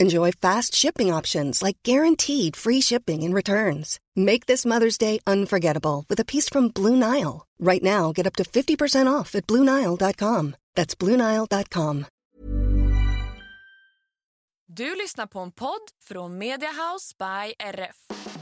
Enjoy fast shipping options like guaranteed free shipping and returns. Make this Mother's Day unforgettable with a piece from Blue Nile. Right now, get up to 50% off at BlueNile.com. That's BlueNile.com. Du lyssnar på en podd från Media House by RF.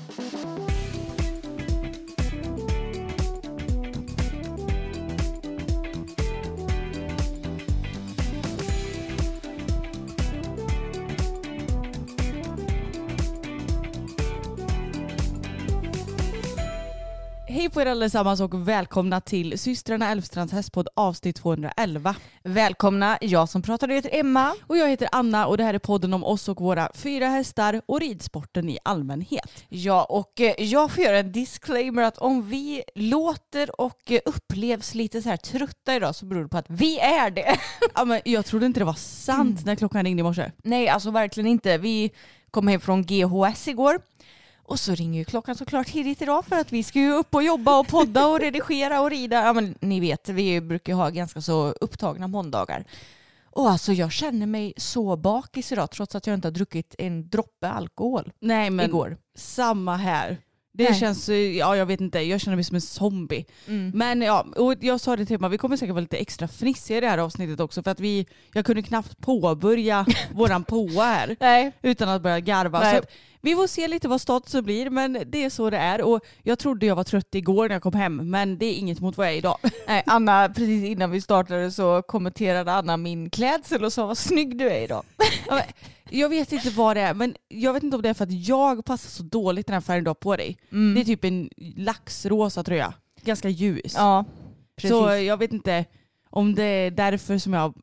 Hej på er allesammans och välkomna till systrarna Älvstrands hästpodd avsnitt 211. Välkomna, jag som pratar heter Emma. Och jag heter Anna och det här är podden om oss och våra fyra hästar och ridsporten i allmänhet. Ja, och eh, jag får göra en disclaimer att om vi låter och eh, upplevs lite så här trötta idag så beror det på att vi är det. Ja, men jag trodde inte det var sant Mm. när klockan ringde i morse. Nej, alltså verkligen inte. Vi kom hem från GHS igår. Och så ringer ju klockan såklart tidigt idag för att vi ska ju upp och jobba och podda och redigera och rida. Ja men ni vet, vi brukar ju ha ganska så upptagna måndagar. Och alltså jag känner mig så bakis idag trots att jag inte har druckit en droppe alkohol Nej men igår. samma här. Det Nej. känns, ja jag vet inte, jag känner mig som en zombie. Men ja, och jag sa det till Emma, vi kommer säkert vara lite extra fnissiga i det här avsnittet också för att vi, jag kunde knappt påbörja våran påa här. Nej. utan att börja garva. Nej. Så att vi får se lite vad statusen blir men det är så det är. Och jag trodde jag var trött igår när jag kom hem men det är inget mot vad jag är idag. Nej, Anna, precis innan vi startade så kommenterade Anna min klädsel och sa vad snygg du är idag. Jag vet inte vad det är men jag vet inte om det är för att jag passar så dåligt den här färgen du har på dig. Det är typ en laxrosa tröja. Ganska ljus. Ja, precis. så jag vet inte om det är därför som jag...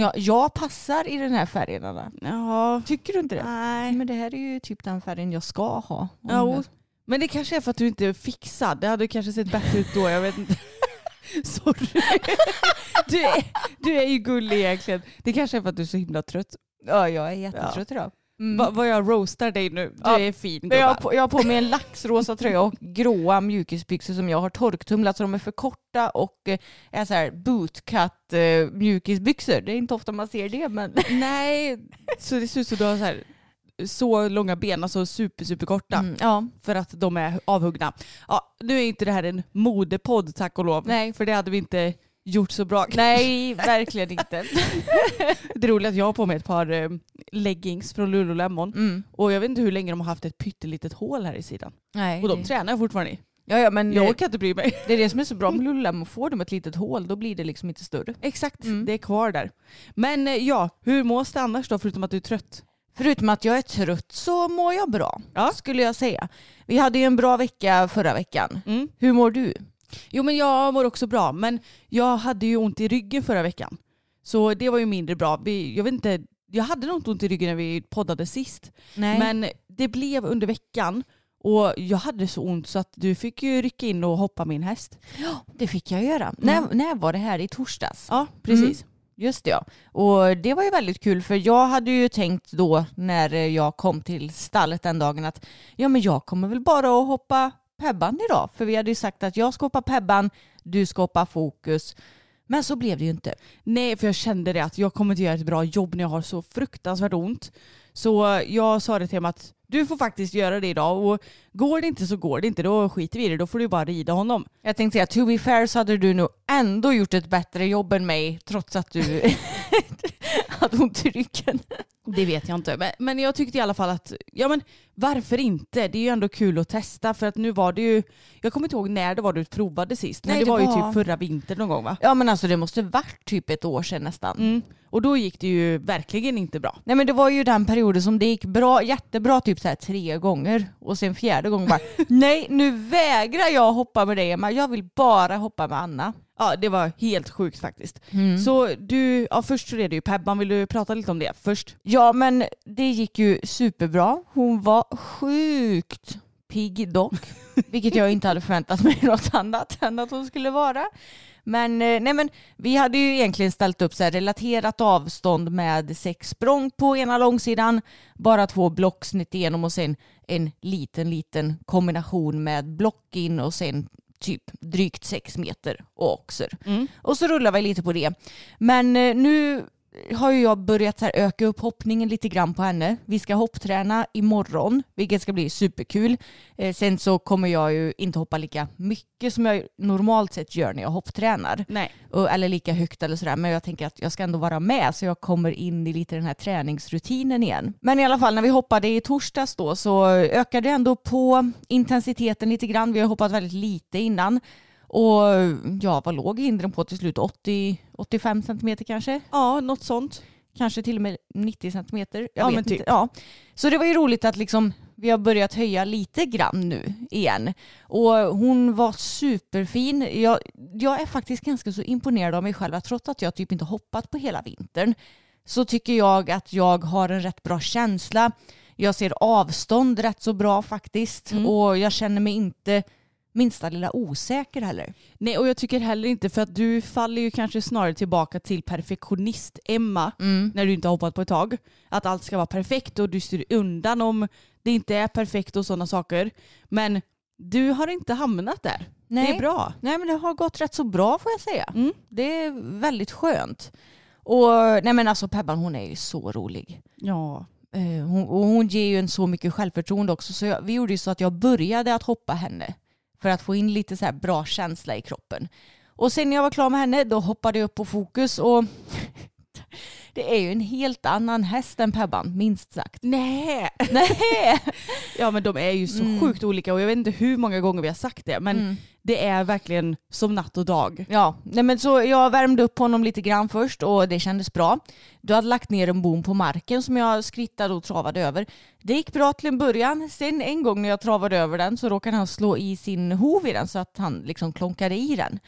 ja, jag passar i den här färgen Anna. ja. Tycker du inte det? Nej. Men det här är ju typ den färgen jag ska ha. Ja, men det kanske är för att du inte är fixad. Det hade kanske sett bättre ut då, jag vet inte. Sorry. Du är, du är ju gullig egentligen. Det kanske är för att du är så himla trött. ja, jag är jättetrött idag. Mm. Va, vad jag roastar dig nu. Du Ja, är fin Men jag, har på, jag har på mig en laxrosa tröja och gråa mjukisbyxor som jag har torktumlat så de är för korta och eh, är så här bootcut eh, mjukisbyxor. Det är inte ofta man ser det men Nej, så det ser ut som du har så, här, så långa ben, alltså super, super korta. Mm, ja. För att de är avhuggna. Ja, nu är inte det här en modepodd tack och lov. Nej. För det hade vi inte gjort så bra. Nej, verkligen inte. Det roliga är att jag har på mig ett par eh, leggings från Lululemon. Mm. Och jag vet inte hur länge de har haft ett pyttelitet hål här i sidan. Nej, Och de det- tränar jag fortfarande i. ja, ja, men Jag eh, orkar inte bry mig. det är det som är så bra med Lululemon. Får de ett litet hål då blir det liksom inte större. Exakt, Mm. det är kvar där. Men eh, ja, hur mås det annars då förutom att du är trött? Förutom att jag är trött så mår jag bra, Ja. skulle jag säga. Vi hade ju en bra vecka förra veckan. Mm. Hur mår du? Jo men jag mår också bra men jag hade ju ont i ryggen förra veckan. Så det var ju mindre bra. Vi, jag vet inte, jag hade nog inte ont i ryggen när vi poddade sist. Nej. Men det blev under veckan och jag hade så ont så att du fick ju rycka in och hoppa min häst. det fick jag göra. När, när var det här? I torsdags? Ja, precis. Just det ja. Och det var ju väldigt kul för jag hade ju tänkt då när jag kom till stallet den dagen att ja men jag kommer väl bara att hoppa Pebban idag. För vi hade ju sagt att jag ska hoppa Pebban, du ska hoppa Fokus. Men så blev det ju inte. Nej, för jag kände det att jag kommer inte göra ett bra jobb när jag har så fruktansvärt ont. Så jag sa det till honom att du får faktiskt göra det idag och går det inte så går det inte. Då skiter vi i det. Då får du bara rida honom. Jag tänkte säga, to be fair så hade du nog ändå gjort ett bättre jobb än mig trots att du hade ont i ryggen. Det vet jag inte. Men, men jag tyckte i alla fall att, ja men varför inte? Det är ju ändå kul att testa för att nu var det ju, jag kommer inte ihåg när det var du provade sist, men Nej, det, det var ju var- typ förra vintern någon gång va? Ja men alltså det måste varit typ ett år sedan nästan. Mm. Och då gick det ju verkligen inte bra. Nej men det var ju den perioden som det gick bra, jättebra typ så här tre gånger och sen fjärde gången bara nej nu vägrar jag hoppa med dig Emma, jag vill bara hoppa med Anna. Ja det var helt sjukt faktiskt. Så du, ja först så är det ju Pebban, vill du prata lite om det först? Ja men det gick ju superbra, hon var sjukt pigg dock, vilket jag inte hade förväntat mig något annat än att hon skulle vara. Men, eh, nej men vi hade ju egentligen ställt upp så här relaterat avstånd med sex språng på ena långsidan, bara två blocksnitt igenom och sen en liten, liten kombination med block in och sen typ drygt sex meter och oxer. Och så rullar vi lite på det. Men eh, nu har ju jag börjat så här öka upp hoppningen lite grann på henne. Vi ska hoppträna imorgon, vilket ska bli superkul. Eh, sen så kommer jag ju inte hoppa lika mycket som jag normalt sett gör när jag hopptränar. Nej. Och, eller lika högt eller sådär. Men jag tänker att jag ska ändå vara med så jag kommer in i lite den här träningsrutinen igen. Men i alla fall när vi hoppade i torsdags då så ökade jag ändå på intensiteten lite grann. Vi har hoppat väldigt lite innan. Och ja, vad låg hindren på till slut? 80, 85 centimeter kanske? Ja, något sånt. Kanske till och med 90 centimeter. Jag Ja, vet typ. inte. Ja. Så det var ju roligt att liksom vi har börjat höja lite grann nu igen. Och hon var superfin. Jag, jag är faktiskt ganska så imponerad av mig själv. att Trots att jag typ inte hoppat på hela vintern så tycker jag att jag har en rätt bra känsla. Jag ser avstånd rätt så bra faktiskt. Och jag känner mig inte minsta lilla osäker heller. Nej och jag tycker heller inte för att du faller ju kanske snarare tillbaka till perfektionist-Emma när du inte har hoppat på ett tag. Att allt ska vara perfekt och du styr undan om det inte är perfekt och sådana saker. Men du har inte hamnat där. Det är bra. Nej men det har gått rätt så bra får jag säga. Mm. Det är väldigt skönt. Och nej men alltså Pebban hon är ju så rolig. Ja. Eh, hon, och hon ger ju en så mycket självförtroende också. Så jag, vi gjorde ju så att jag började att hoppa henne. För att få in lite så här bra känsla i kroppen. Och sen när jag var klar med henne då hoppade jag upp på fokus och det är ju en helt annan häst än Pebban, minst sagt. Nej. Nej. Ja men de är ju så sjukt olika och jag vet inte hur många gånger vi har sagt det men det är verkligen som natt och dag. Ja, nej men så jag värmde upp honom lite grann först och det kändes bra. Du hade lagt ner en bom på marken som jag skrittade och travade över. Det gick bra till en början. Sen en gång när jag travade över den så råkade han slå i sin hov i den så att han liksom klonkade i den.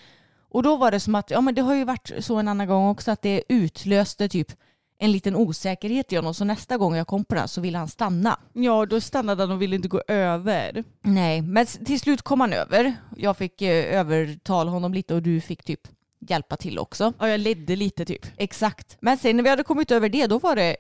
Och då var det som att, ja men det har ju varit så en annan gång också att det utlöste typ en liten osäkerhet i honom så nästa gång jag kom på den så ville han stanna. Ja då stannade han och ville inte gå över. Nej, men till slut kom han över. Jag fick eh, övertala honom lite och du fick typ hjälpa till också. Ja jag ledde lite typ. Exakt. Men sen när vi hade kommit över det då var det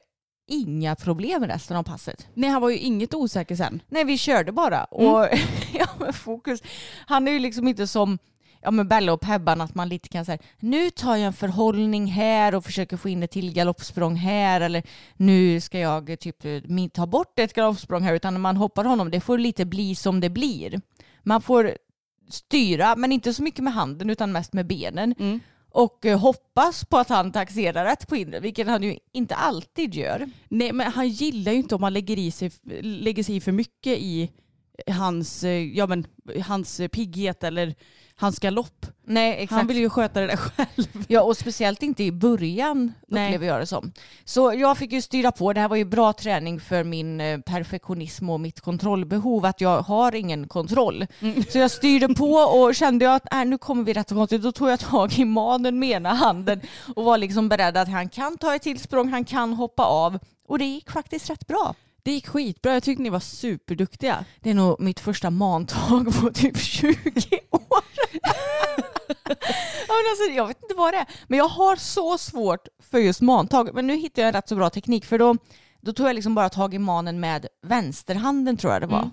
inga problem resten av passet. Nej han var ju inget osäker sen. Nej vi körde bara och ja men fokus. Han är ju liksom inte som ja men Bella och Pebban att man lite kan säga nu tar jag en förhållning här och försöker få in ett till galoppsprång här eller nu ska jag typ eh, ta bort ett galoppsprång här utan när man hoppar honom det får lite bli som det blir. Man får styra men inte så mycket med handen utan mest med benen Mm. och eh, hoppas på att han taxerar rätt på inre vilket han ju inte alltid gör. Nej men han gillar ju inte om man lägger, i sig, lägger sig i för mycket i hans, eh, ja, men, hans pigghet eller hans galopp. Nej exakt. Han vill ju sköta det där själv. Ja och speciellt inte i början Nej. upplever jag det som. Så jag fick ju styra på, det här var ju bra träning för min eh, perfektionism och mitt kontrollbehov, att jag har ingen kontroll. Så jag styrde på och kände jag att äh, nu kommer vi rätt konstigt, då tog jag tag i manen med ena handen och var liksom beredd att han kan ta ett till språng, han kan hoppa av. Och det gick faktiskt rätt bra. Det gick skitbra, jag tyckte ni var superduktiga. Det är nog mitt första mantag på typ 20 år. ja, men alltså, jag vet inte vad det är, men jag har så svårt för just mantag. Men nu hittade jag en rätt så bra teknik för då, då tog jag liksom bara tag i manen med vänsterhanden tror jag det var. Mm.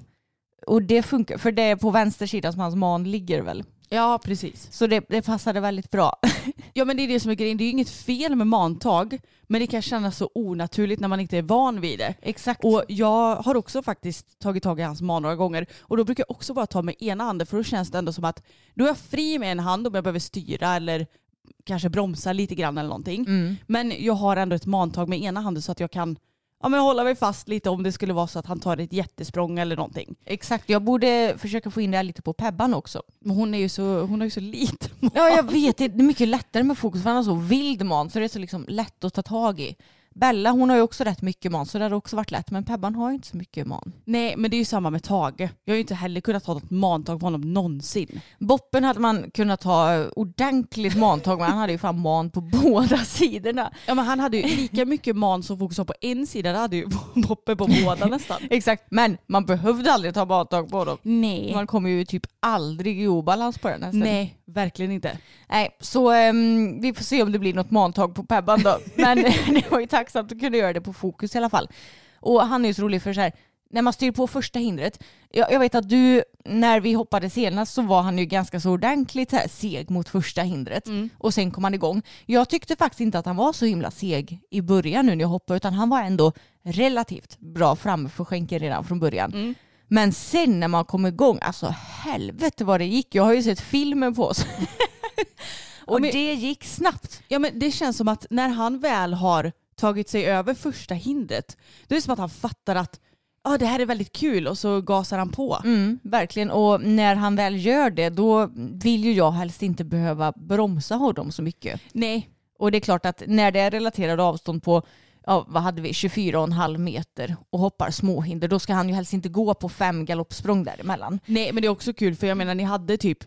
Och det funkar, för det är på vänster sida som hans man ligger väl. Ja precis. Så det, det passade väldigt bra. Ja men det är det som är grejen, det är ju inget fel med mantag men det kan kännas så onaturligt när man inte är van vid det. Exakt. Och jag har också faktiskt tagit tag i hans man några gånger och då brukar jag också bara ta med ena handen för då känns det ändå som att då är jag fri med en hand om jag behöver styra eller kanske bromsa lite grann eller någonting. Mm. Men jag har ändå ett mantag med ena handen så att jag kan ja, men hålla mig fast lite om det skulle vara så att han tar ett jättesprång eller någonting. Exakt, jag borde försöka få in det här lite på Pebban också. Men hon, är ju så, hon har ju så lite Ja jag vet, det är mycket lättare med fokus för han har så vild man så det är så liksom lätt att ta tag i. Bella hon har ju också rätt mycket man så det hade också varit lätt men Pebban har ju inte så mycket man. Nej men det är ju samma med Tage. Jag har ju inte heller kunnat ta något mantag på honom någonsin. Boppen hade man kunnat ta ordentligt mantag men han hade ju fan man på båda sidorna. Ja men han hade ju lika mycket man som fokus på en sida, det hade ju Boppe på båda nästan. Exakt, men man behövde aldrig ta mantag på dem. Nej. Man kommer ju typ aldrig i obalans på den hästen. Nej, verkligen inte. Nej, så ehm, vi får se om det blir något mantag på Pebban då. Men det var ju tacksamt att kunna göra det på fokus i alla fall. Och han är ju så rolig för så här, när man styr på första hindret, jag, jag vet att du, när vi hoppade senast så var han ju ganska så ordentligt så här, seg mot första hindret och sen kom han igång. Jag tyckte faktiskt inte att han var så himla seg i början nu när jag hoppade utan han var ändå relativt bra framme för skänken redan från början. Men sen när man kom igång, alltså helvete vad det gick. Jag har ju sett filmen på oss. och men- det gick snabbt. Ja men det känns som att när han väl har tagit sig över första hindret, då är det som att han fattar att ah, det här är väldigt kul och så gasar han på. Mm, verkligen. Och när han väl gör det då vill ju jag helst inte behöva bromsa honom så mycket. Nej, Och det är klart att när det är relaterade avstånd på ja, vad hade vi, 24,5 meter och hoppar småhinder då ska han ju helst inte gå på fem galoppsprång däremellan. nej men det är också kul för jag menar ni hade typ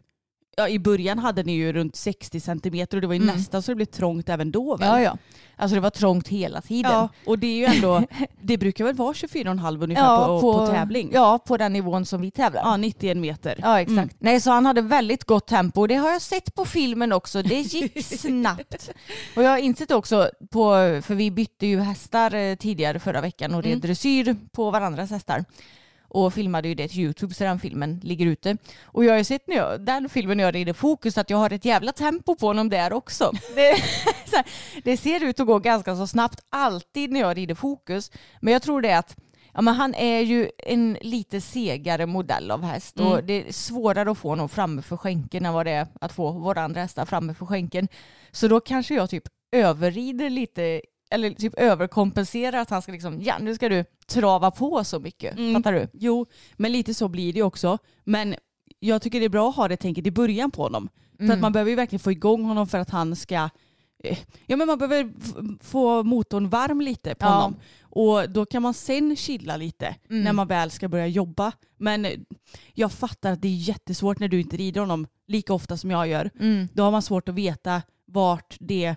Ja, I början hade ni ju runt 60 centimeter och det var ju Mm. nästan så det blev trångt även då väl? Ja, ja. Alltså det var trångt hela tiden. Ja, och det är ju ändå, det brukar väl vara 24,5 ungefär på, på, tävling? Ja, på den nivån som vi tävlar. ja 91 meter. Ja exakt. Mm. Nej så han hade väldigt gott tempo. Det har jag sett på filmen också. Det gick snabbt. Och jag har insett också, på, för vi bytte ju hästar eh, tidigare förra veckan och red Mm. dressyr på varandras hästar. Och filmade ju det till YouTube så den filmen ligger ute. Och jag har ju sett när jag, den filmen när jag rider fokus att jag har ett jävla tempo på honom där också. Det, här, det ser ut att gå ganska så snabbt alltid när jag rider fokus. Men jag tror det är att Ja, men han är ju en lite segare modell av häst och Mm. det är svårare att få honom framme för skänken än vad det är att få våra andra hästar framme för skänken. Så då kanske jag typ överrider lite eller typ överkompenserar att han ska liksom, ja nu ska du trava på så mycket. Mm. Fattar du? Jo, men lite så blir det också. Men jag tycker det är bra att ha det tänket i början på honom. För Mm. att man behöver ju verkligen få igång honom för att han ska eh, Ja men man behöver få motorn varm lite på Ja. honom. Och då kan man sen chilla lite Mm. när man väl ska börja jobba. Men eh, jag fattar att det är jättesvårt när du inte rider honom lika ofta som jag gör. Mm. Då har man svårt att veta vart det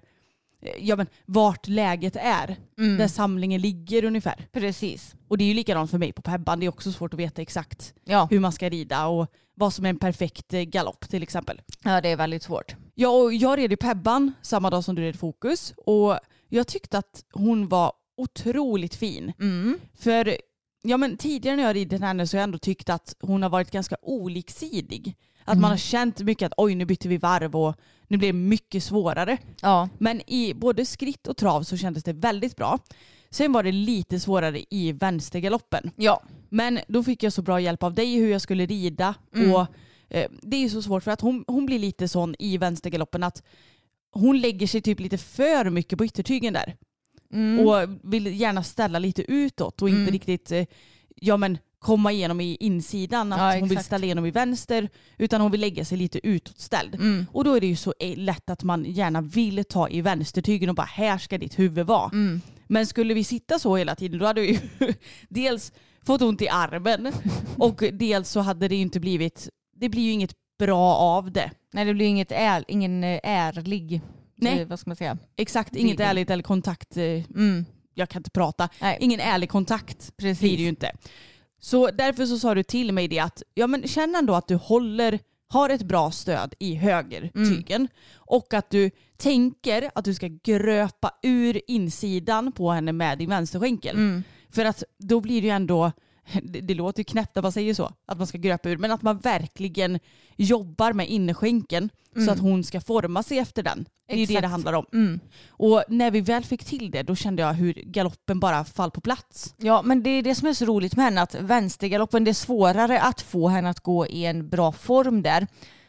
Ja men vart läget är. Mm. Där samlingen ligger ungefär. Precis. Och det är ju likadant för mig på Pebban. Det är också svårt att veta exakt Ja. hur man ska rida och vad som är en perfekt eh, galopp till exempel. ja, det är väldigt svårt. Ja, och jag red i Pebban samma dag som du red Fokus och jag tyckte att hon var otroligt fin. Mm. För ja, men tidigare när jag ridit henne så har jag ändå tyckt att hon har varit ganska oliksidig. Att man har känt mycket att oj nu bytte vi varv och nu blev det mycket svårare. Ja. Men i både skritt och trav så kändes det väldigt bra. Sen var det lite svårare i vänstergaloppen. Ja. Men då fick jag så bra hjälp av dig hur jag skulle rida. Mm. Och eh, Det är så svårt för att hon, hon blir lite sån i vänstergaloppen att hon lägger sig typ lite för mycket på yttertygen där. Mm. Och vill gärna ställa lite utåt och inte Mm. riktigt eh, ja, men komma igenom i insidan. Att Ja, hon vill ställa igenom i vänster utan hon vill lägga sig lite utåtställd. Mm. Och då är det ju så eh, lätt att man gärna vill ta i vänstertygen och bara här ska ditt huvud vara. Mm. Men skulle vi sitta så hela tiden då hade vi ju dels fått ont i armen och dels så hade det ju inte blivit, det blir ju inget bra av det. Nej det blir inget är, ingen eh, ärlig, Nej. eh, vad ska man säga? Exakt, inget Ridning. ärligt eller kontakt, eh, Mm. jag kan inte prata, Nej. ingen ärlig kontakt Precis. blir det ju inte. Så därför så sa du till mig det att ja, men känn ändå att du håller, har ett bra stöd i högertygen och att du tänker att du ska gröpa ur insidan på henne med din vänsterskänkel. Mm. För att då blir det ju ändå, det, det låter ju knäppt när man säger så, att man ska gröpa ur, men att man verkligen jobbar med innerskänken så att hon ska forma sig efter den. Det är ju det det handlar om. Mm. Och när vi väl fick till det då kände jag hur galoppen bara fall på plats. Ja men det är det som är så roligt med henne att vänstergaloppen det är svårare att få henne att gå i en bra form där.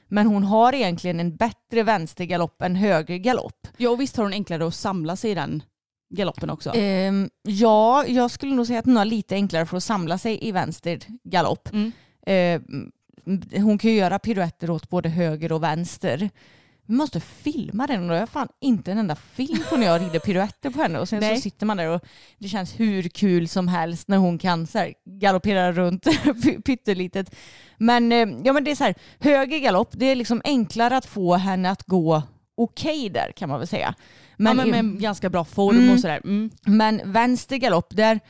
Men hon har egentligen en bättre vänstergalopp än högergalopp. Ja och visst har hon enklare att samla sig i den galoppen också? Ehm, ja, jag skulle nog säga att den har lite enklare för att samla sig i vänster galopp. Mm. Ehm, hon kan ju göra piruetter åt både höger och vänster. Vi måste filma den och jag har fan inte en enda film på när jag rider piruetter på henne och sen Nej. så sitter man där och det känns hur kul som helst när hon kan så här, galoppera runt py- pyttelitet. Men, eh, ja, men det är så här, höger galopp, det är liksom enklare att få henne att gå okej där kan man väl säga. Men, ja, men med ganska bra form Mm. och sådär. Mm. men vänster galopp, där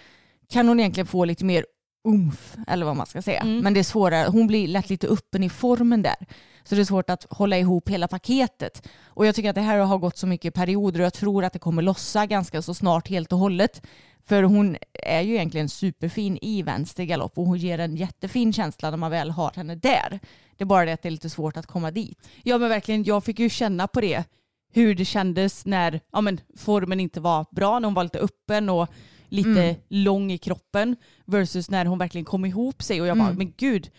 kan hon egentligen få lite mer umf, eller vad man ska säga. Mm. Men det är svårare, hon blir lätt lite öppen i formen där. Så det är svårt att hålla ihop hela paketet. Och jag tycker att det här har gått så mycket perioder och jag tror att det kommer lossa ganska så snart helt och hållet. För hon är ju egentligen superfin i vänster galopp och hon ger en jättefin känsla när man väl har henne där. Det är bara det att det är lite svårt att komma dit. Ja men verkligen, jag fick ju känna på det. Hur det kändes när ja, men, formen inte var bra, när hon var lite öppen och lite Mm. lång i kroppen. Versus när hon verkligen kom ihop sig och jag bara, Mm. men gud.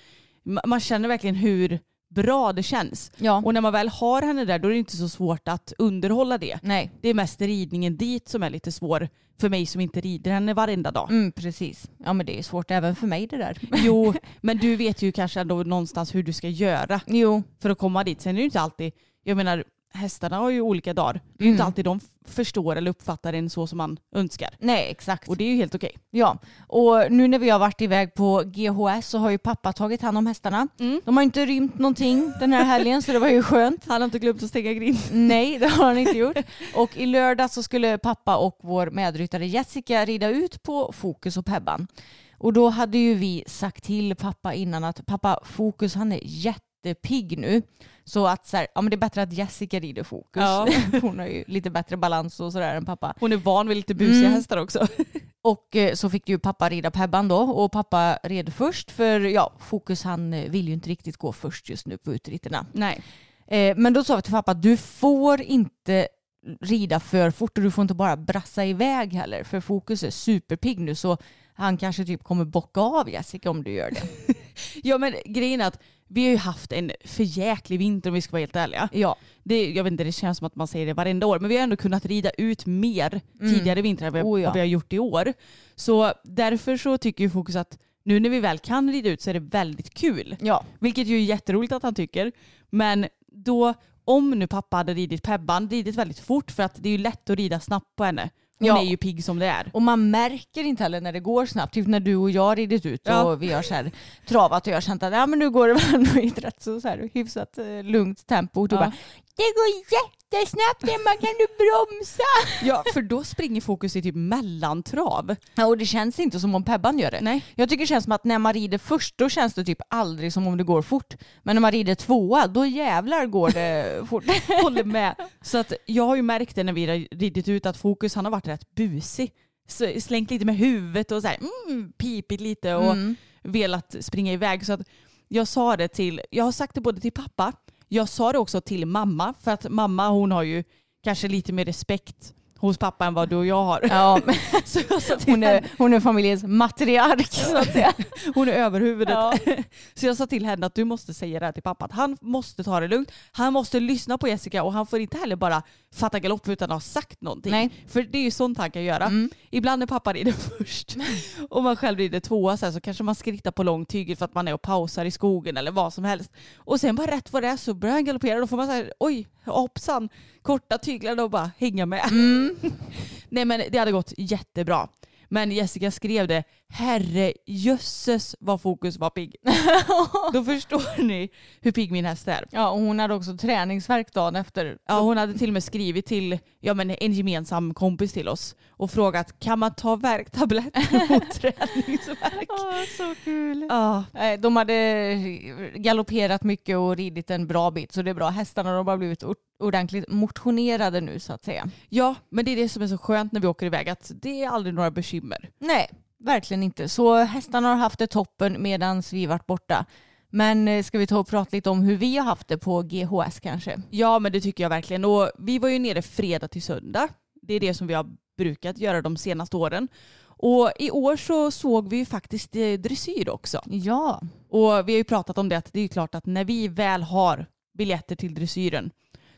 ma- Man känner verkligen hur bra det känns. Ja, Och när man väl har henne där då är det inte så svårt att underhålla det. nej. Det är mest ridningen dit som är lite svår för mig som inte rider henne varenda dag. Mm, precis. Ja men det är svårt även för mig det där. Jo, men du vet ju kanske ändå någonstans hur du ska göra Jo, för att komma dit. Sen är det ju inte alltid, jag menar hästarna har ju olika dagar. Det är ju inte Mm. alltid de förstår eller uppfattar en så som man önskar. nej exakt. Och det är ju helt okej. Ja, och nu när vi har varit iväg på GHS så har ju pappa tagit hand om hästarna. Mm. De har inte rymt någonting den här helgen så det var ju skönt. Han har inte glömt att stänga grind. Nej, det har han inte gjort. Och i lördag så skulle pappa och vår medryttare Jessica rida ut på Fokus och Pebban. Och då hade ju vi sagt till pappa innan att pappa Fokus han är jättepigg nu. Så att så här, ja, men det är bättre att Jessica rider Fokus. Ja. Hon har ju lite bättre balans och sådär än pappa. Hon är van vid lite busiga Mm. hästar också. Och eh, så fick ju pappa rida Pebban då och pappa red först för ja, Fokus han eh, vill ju inte riktigt gå först just nu på utritterna. Nej. Eh, men då sa vi till pappa, du får inte rida för fort och du får inte bara brassa iväg heller för Fokus är superpigg nu så han kanske typ kommer bocka av Jessica om du gör det. Ja men grejen är att vi har ju haft en förjäklig vinter om vi ska vara helt ärliga. Ja, Det, jag vet inte, det känns som att man säger det varenda år. Men vi har ändå kunnat rida ut mer Mm. tidigare vintrar än vad Oh, ja. vad vi har gjort i år. Så därför så tycker ju Fokus att nu när vi väl kan rida ut så är det väldigt kul. ja, Vilket ju är jätteroligt att han tycker. Men då, om nu pappa hade ridit Pebban, ridit väldigt fort för att det är ju lätt att rida snabbt på henne. Hon Ja. är ju pigg som det är. och man märker inte heller när det går snabbt. Typ när du och jag ridit ut Ja. och vi har så här travat och jag har känt att ja, men nu går det väl ändå i ett rätt så, så här, hyfsat eh, lugnt tempo. Och du Ja. bara det går jättesnabbt Emma, kan du bromsa? Ja, för då springer Fokus i typ mellantrav. Ja, och det känns inte som om Pebban gör det. Nej. Jag tycker det känns som att när man rider först då känns det typ aldrig som om det går fort. Men när man rider tvåa då jävlar går det fort. Håller med. Så att jag har ju märkt det när vi har ridit ut att Fokus han har varit rätt busig. Så slängt lite med huvudet och så här, mm, pipit lite och Mm. velat springa iväg. Så att jag sa det till, jag har sagt det både till pappa, jag sa det också till mamma för att mamma hon har ju kanske lite mer respekt hos pappa än vad du och jag har. Ja, Så till hon, är, hon är familjens matriark så att säga. hon är överhuvudet. Ja. Så jag sa till henne att du måste säga det här till pappa. Att han måste ta det lugnt. Han måste lyssna på Jessica och han får inte heller bara fatta galopp utan att ha sagt någonting. Nej. För det är ju sånt han kan göra. Mm. Ibland när pappa rider först och man själv rider tvåa så, här, så kanske man skrittar på lång tygel för att man är och pausar i skogen eller vad som helst. Och sen bara rätt vad det är så börjar han galoppera. Då får man säga oj hoppsan, korta tyglarna och bara hänga med. Mm. Mm. Nej men det hade gått jättebra. Men Jessica skrev det, herre jösses vad fokus var pigg. Då förstår ni hur pigg min häst är. Ja, och hon hade också träningsverk dagen efter. Ja, hon hade till och med skrivit till ja, men en gemensam kompis till oss och frågat kan man ta värktabletter mot träningsvärk? så kul. Ja, De hade galopperat mycket och ridit en bra bit så det är bra. Hästarna de har blivit or- ordentligt motionerade nu så att säga. ja, men det är det som är så skönt när vi åker iväg att det är aldrig några bekymmer. Nej, verkligen inte. Så hästarna har haft det toppen medan vi varit borta. Men eh, ska vi ta och prata lite om hur vi har haft det på GHS kanske? Ja, men det tycker jag verkligen. Och vi var ju nere fredag till söndag. Det är det som vi har brukat göra de senaste åren. Och i år så såg vi ju faktiskt eh, dressyr också. Ja. Och vi har ju pratat om det att det är klart att när vi väl har biljetter till dressyren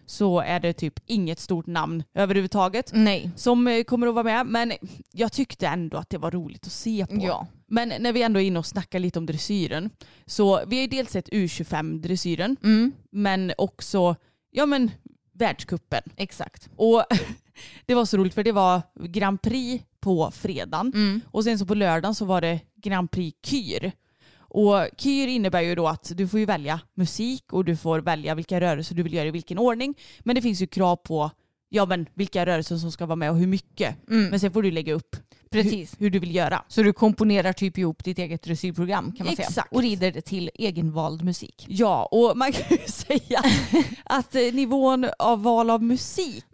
så är det typ inget stort namn överhuvudtaget Nej. som eh, kommer att vara med. Men jag tyckte ändå att det var roligt att se på. Ja. Men när vi ändå är inne och snackar lite om dressyren. Så vi har ju dels sett U25-dressyren Mm. men också ja, men, världskuppen. Exakt. Och det var så roligt för det var Grand Prix på fredagen Mm. och sen så på lördagen så var det Grand Prix Kyr. Och Kyr innebär ju då att du får ju välja musik och du får välja vilka rörelser du vill göra i vilken ordning. Men det finns ju krav på ja, men vilka rörelser som ska vara med och hur mycket. Mm. Men sen får du lägga upp Precis. hur, hur du vill göra. Så du komponerar typ ihop ditt eget dressyrprogram kan man säga. Exakt. Och rider det till egenvald musik. Ja, och man kan ju säga att eh, nivån av val av musik,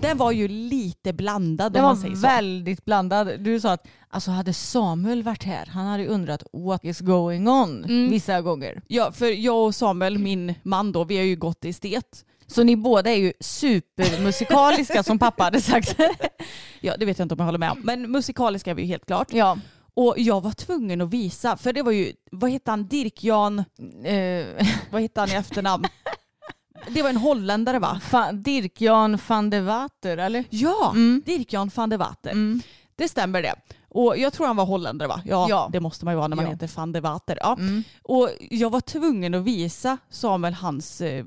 den var ju lite blandad Den om man var säger så. väldigt blandad. Du sa att alltså hade Samuel varit här, han hade undrat what is going on Mm. vissa gånger. Ja, för jag och Samuel, min man då, vi har ju gått estet. Så ni båda är ju supermusikaliska som pappa hade sagt. Ja, det vet jag inte om jag håller med om. Men musikaliska är vi ju helt klart. ja. Och jag var tvungen att visa, för det var ju, vad hette han, Dirk Jan, Eh, vad hette han i efternamn? Det var en holländare va? fan, Dirk Jan van de Water eller? Ja, Mm. Dirk Jan van de Water. Mm. Det stämmer det. Och jag tror han var holländare va? Ja, Ja. det måste man ju vara när man Ja. heter van de Water. Ja. Mm. Och jag var tvungen att visa Samuel hans eh,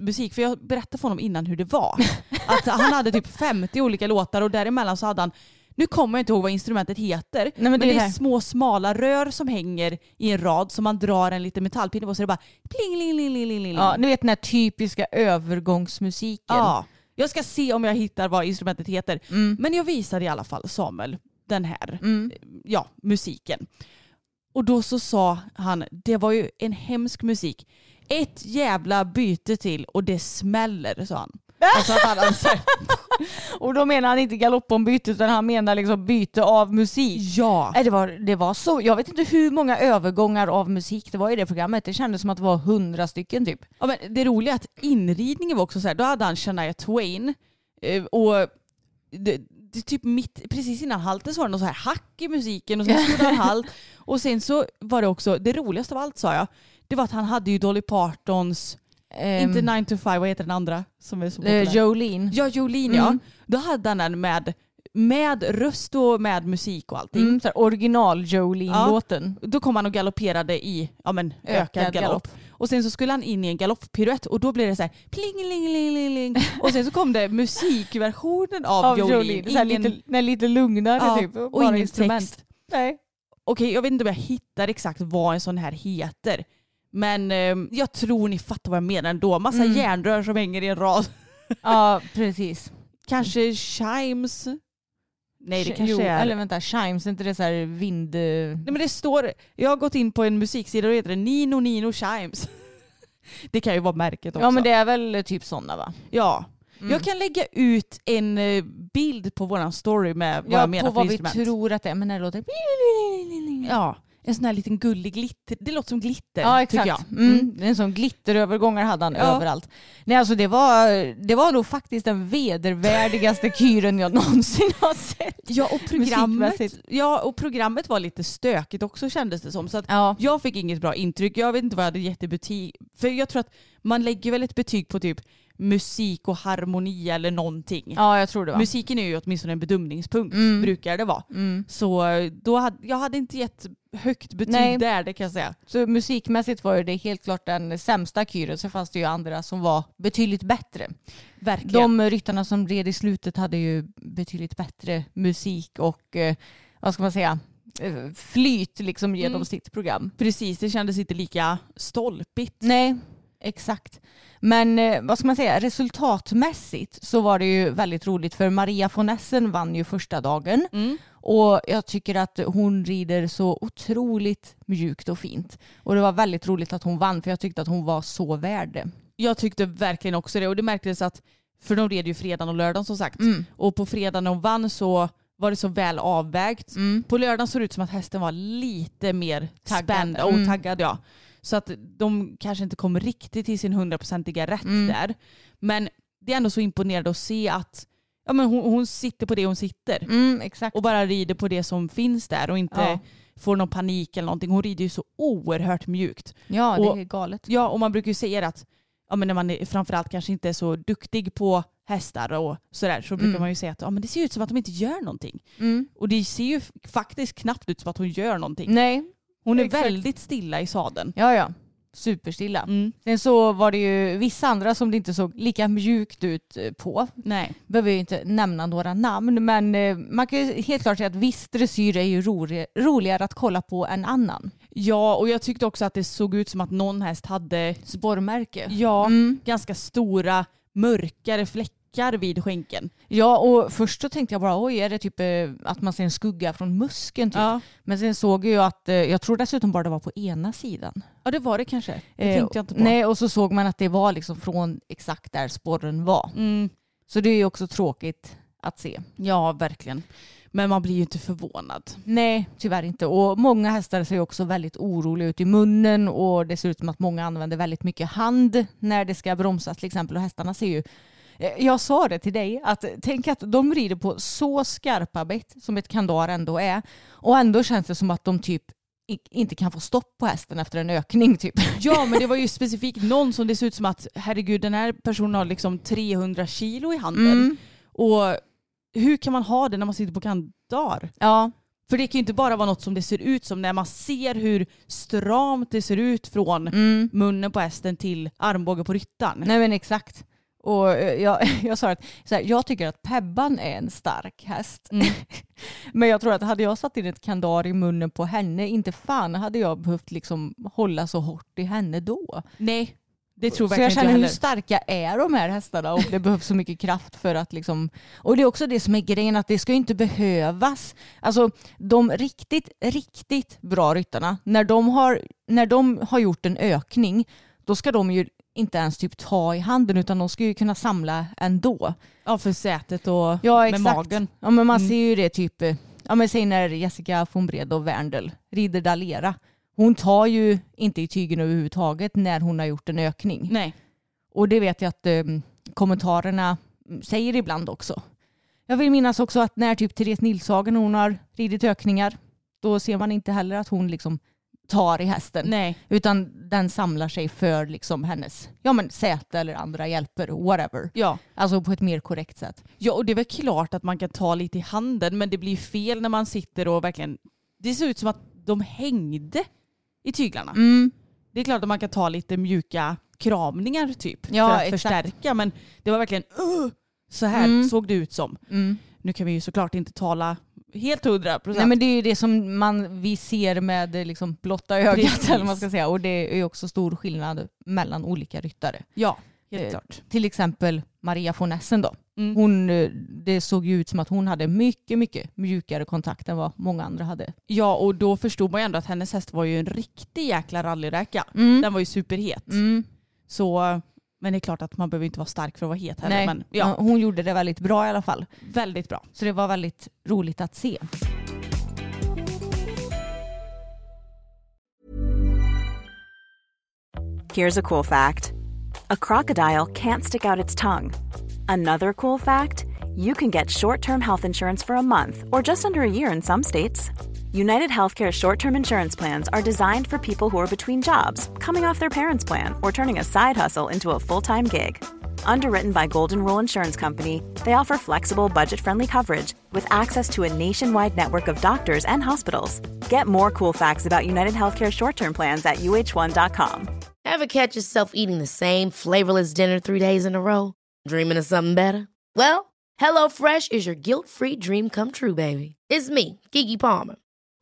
musik, för jag berättade för honom innan hur det var. Att han hade typ 50 olika låtar och däremellan så hade han nu kommer jag inte ihåg vad instrumentet heter, Nej, men men, det är det är små smala rör som hänger i en rad som man drar en liten metallpinne på så det bara pling, ling, ling, ling, ling, ling. Ja, ni vet den här typiska övergångsmusiken. Ja. Jag ska se om jag hittar vad instrumentet heter. Mm. Men jag visade i alla fall Samuel den här Mm. ja, musiken. Och då så sa han, det var ju en hemsk musik. Ett jävla byte till och det smäller, sa han. Alltså att han sagt, Och då menar han inte galoppombyte utan han menar liksom byte av musik. ja. Nej, det, var, det var så. Jag vet inte hur många övergångar av musik det var i det programmet. Det kändes som att det var hundra stycken typ. ja men det roliga är att inridningen var också så här, då hade han Shania Twain eh, och det, det typ mitt, precis innan halten så var det någon så här hack i musiken och sen så gjorde han halt. Och sen så var det också, det roligaste av allt sa jag, det var att han hade ju Dolly Partons, Ehm, inte 9 to 5, vad heter den andra som är så eh, populär? Jolene. Ja, Jolene ja. Mm. Då hade han den med, med röst och med musik och allting. Mm, original Jolene-låten. Då kom han och galopperade i ja, men, ökad, Ökad galopp. galopp. Och sen så skulle han in i en galopppiruett och då blev det så här pling Och sen så kom det musikversionen av, Av Jolene. Ingen, lite, nej, lite lugnare Ja, typ. och Bara ingen instrument. text. Nej. Okej, jag vet inte om jag hittar exakt vad en sån här heter. Men eh, jag tror ni fattar vad jag menar ändå. Massa Mm. järnrör som hänger i en rad. Ja, precis. Kanske chimes? Nej det kanske jo, är... Eller vänta, chimes, är inte det så här vind... Nej men det står, jag har gått in på en musiksida och det heter det Nino Nino Chimes. Det kan ju vara märket också. Ja men det är väl typ sådana va? Ja. Mm. Jag kan lägga ut en eh, bild på våran story med vad Ja, jag menar på för vad vi instrument. tror att det är, men när det låter... Ja, en sån här liten gullig glitter. Det låter som glitter Ja exakt. jag. Mm. En sån glitterövergångar hade han Ja. överallt. Nej alltså det var, det var nog faktiskt den vedervärdigaste kyren jag någonsin har sett. Ja och, programmet, ja och programmet var lite stökigt också kändes det som. Så att Ja. jag fick inget bra intryck. Jag vet inte vad jag hade gett i betyg. För jag tror att man lägger väl ett betyg på typ musik och harmoni eller någonting. ja jag tror det var. Musiken är ju åtminstone en bedömningspunkt, Mm. brukar det vara. Mm. Så då hade, jag hade inte gett högt betyg Nej. där, det kan jag säga. Så musikmässigt var det helt klart den sämsta kyren, så fanns det ju andra som var betydligt bättre. Verkligen. De ryttarna som red i slutet hade ju betydligt bättre musik och eh, vad ska man säga, eh, flyt liksom genom Mm. sitt program. Precis, det kändes inte lika stolpigt. Nej, exakt. Men eh, vad ska man säga, resultatmässigt så var det ju väldigt roligt för Maria von Essen vann ju första dagen Mm. och jag tycker att hon rider så otroligt mjukt och fint. Och det var väldigt roligt att hon vann för jag tyckte att hon var så värd det. Jag tyckte verkligen också det och det märktes att, för de red ju fredagen och lördagen som sagt. Mm. Och på fredagen när de vann så var det så väl avvägt. Mm. På lördagen såg det ut som att hästen var lite mer Taggad. spänd och Mm. taggad. Ja. Så att de kanske inte kom riktigt till sin hundraprocentiga rätt Mm. där. Men det är ändå så imponerande att se att ja, men hon, hon sitter på det hon sitter. Mm, och bara rider på det som finns där och inte Ja. får någon panik eller någonting. Hon rider ju så oerhört mjukt. Ja, det och- är galet. Ja, och man brukar ju säga det att ja, men när man är, framförallt kanske inte är så duktig på hästar och sådär så brukar Mm. man ju säga att ja, men det ser ut som att de inte gör någonting. Och det ser ju faktiskt knappt ut som att hon gör någonting. Nej, Hon är exakt. väldigt stilla i sadeln. ja ja. Superstilla. Mm. Sen så var det ju vissa andra som det inte såg lika mjukt ut eh, på. Nej. Behöver ju inte nämna några namn men eh, man kan ju helt klart säga att viss dressyr är ju rolig, roligare att kolla på än annan. Ja, och jag tyckte också att det såg ut som att någon häst hade Spårmärke. ja, Mm. ganska stora mörkare fläckar vid skänken. Ja och först så tänkte jag bara oj är det typ eh, att man ser en skugga från muskeln typ. Ja. Men sen såg jag ju att, eh, jag tror dessutom bara det var på ena sidan. ja, det var det kanske. Det Eh, tänkte jag inte på. Nej och så såg man att det var liksom från exakt där spåren var. Mm. Så det är ju också tråkigt att se. Ja, verkligen. Men man blir ju inte förvånad. Nej, tyvärr inte. Och många hästar ser ju också väldigt oroliga ut i munnen och det ser ut som att många använder väldigt mycket hand när det ska bromsas till exempel. Och hästarna ser ju jag sa det till dig, att tänk att de rider på så skarpa bett som ett kandar ändå är. Och ändå känns det som att de typ inte kan få stopp på hästen efter en ökning. Typ. Ja, men det var ju specifikt någon som det ser ut som att herregud, den här personen har liksom 300 kilo i handen. Mm. Och hur kan man ha det när man sitter på kandar? Ja, För det kan ju inte bara vara något som det ser ut som när man ser hur stramt det ser ut från mm. munnen på hästen till armbågen på ryttaren. nej men exakt. Och eh, jag, jag sa att så här, jag tycker att Pebban är en stark häst. Mm. Men jag tror att hade jag satt in ett kandar i munnen på henne, inte fan hade jag behövt liksom hålla så hårt i henne då. Nej, det tror Så verkligen jag inte jag känner hur starka är de här hästarna och det behövs så mycket kraft för att liksom... Och det är också det som är grejen att det ska ju inte behövas. Alltså de riktigt, riktigt bra ryttarna, när de har, när de har gjort en ökning, då ska de ju inte ens typ ta i handen utan de ska ju kunna samla ändå. Ja, för sätet och Ja med exakt. magen. Ja men man Mm. ser ju det typ, ja men säg när Jessica von Bred och Werndl rider Dalera. Hon tar ju inte i tygen överhuvudtaget när hon har gjort en ökning. Nej. Och det vet jag att eh, kommentarerna mm, säger ibland också. Jag vill minnas också att när typ Therese Nilshagen hon har ridit ökningar, då ser man inte heller att hon liksom tar i hästen. Nej. Utan den samlar sig för liksom hennes ja, men säte eller andra hjälper, whatever. Ja. Alltså på ett mer korrekt sätt. ja, och det är väl klart att man kan ta lite i handen men det blir fel när man sitter och verkligen... Det ser ut som att de hängde i tyglarna. Mm. Det är klart att man kan ta lite mjuka kramningar typ Ja, för att exakt. förstärka men det var verkligen uh, så här Mm. såg det ut som. Mm. Nu kan vi ju såklart inte tala helt hundra procent. Nej men det är ju det som man, vi ser med eh, liksom blotta ögat Precis. eller man ska säga. Och det är ju också stor skillnad mellan olika ryttare. Ja, helt Eh, klart. Till exempel Maria von Essen då. Mm. Hon, eh, det såg ju ut som att hon hade mycket, mycket mjukare kontakt än vad många andra hade. Ja och då förstod man ju ändå att hennes häst var ju en riktig jäkla rallyräka. Mm. Den var ju superhet. Mm. Så, men det är klart att man behöver inte vara stark för att vara het heller. Nej, Men ja, hon gjorde det väldigt bra i alla fall. väldigt bra. Så det var väldigt roligt att se. Here's a cool fact a crocodile can't stick out its tongue. Another cool fact you can get short term health insurance for a month or just under a year in some states. United Healthcare short term insurance plans are designed for people who are between jobs, coming off their parents' plan, or turning a side hustle into a full time gig. Underwritten by Golden Rule Insurance Company, they offer flexible, budget friendly coverage with access to a nationwide network of doctors and hospitals. Get more cool facts about United Healthcare short term plans at uh1.com. Ever catch yourself eating the same flavorless dinner three days in a row? Dreaming of something better? Well, HelloFresh is your guilt-free dream come true, baby. It's me, Kiki Palmer.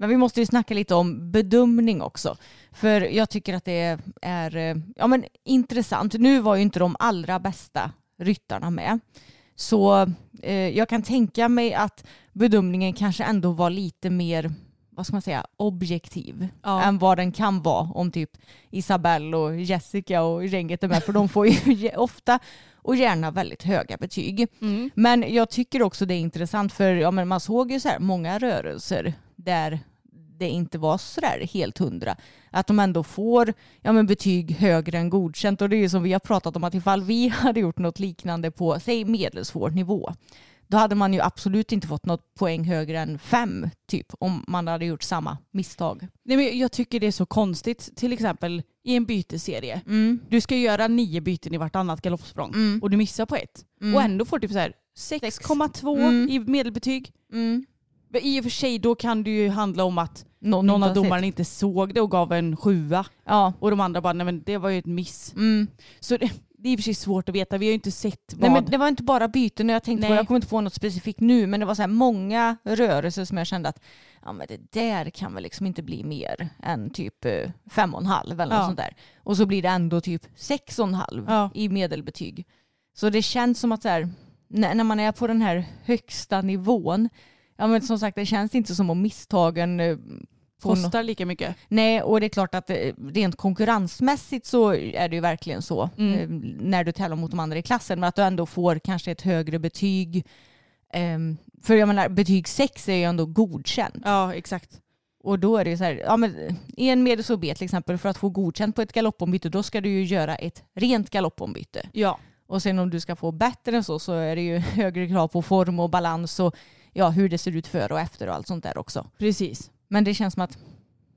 Men vi måste ju snacka lite om bedömning också. För jag tycker att det är eh, ja, men, intressant. Nu var ju inte de allra bästa ryttarna med. Så eh, jag kan tänka mig att bedömningen kanske ändå var lite mer vad ska man säga, objektiv Ja. än vad den kan vara om typ Isabelle och Jessica och gänget är med. För de får ju ofta och gärna väldigt höga betyg. Mm. Men jag tycker också det är intressant för ja, men man såg ju så här många rörelser där det inte var sådär helt hundra. Att de ändå får ja, men betyg högre än godkänt. Och det är ju som vi har pratat om att ifall vi hade gjort något liknande på, säg medelsvår nivå, då hade man ju absolut inte fått något poäng högre än fem typ om man hade gjort samma misstag. Nej, men jag tycker det är så konstigt. Till exempel i en byteserie. Mm. Du ska göra nio byten i vartannat galoppsprång Mm. och du missar på ett. Mm. Och ändå får du typ så här 6,2 Mm. i medelbetyg. I och för sig då kan det ju handla om att Någon, någon av domarna inte såg det och gav en sjua. Ja. Och de andra bara, nej men det var ju ett miss. Mm. Så det, det är i och för sig svårt att veta. Vi har ju inte sett vad. Nej, men det var inte bara byten, jag tänkte på, Nej. jag kommer inte på något specifikt nu, men det var så här många rörelser som jag kände att ja, men det där kan väl liksom inte bli mer än typ eh, fem och en halv eller något Ja. sånt där. Och så blir det ändå typ sex och en halv Ja. i medelbetyg. Så det känns som att så här, när man är på den här högsta nivån, ja men som sagt det känns inte som om misstagen eh, kostar lika mycket. Nej, och det är klart att eh, rent konkurrensmässigt så är det ju verkligen så Mm. eh, när du tävlar mot de andra i klassen. Men att du ändå får kanske ett högre betyg. Ehm, för jag menar, betyg 6 är ju ändå godkänt. Ja exakt. Och då är det ju så här, ja men i en medels B till exempel, för att få godkänt på ett galoppombyte, då ska du ju göra ett rent galoppombyte. Ja. Och sen om du ska få bättre än så, så är det ju högre krav på form och balans och ja, hur det ser ut före och efter och allt sånt där också. Precis. Men det känns som att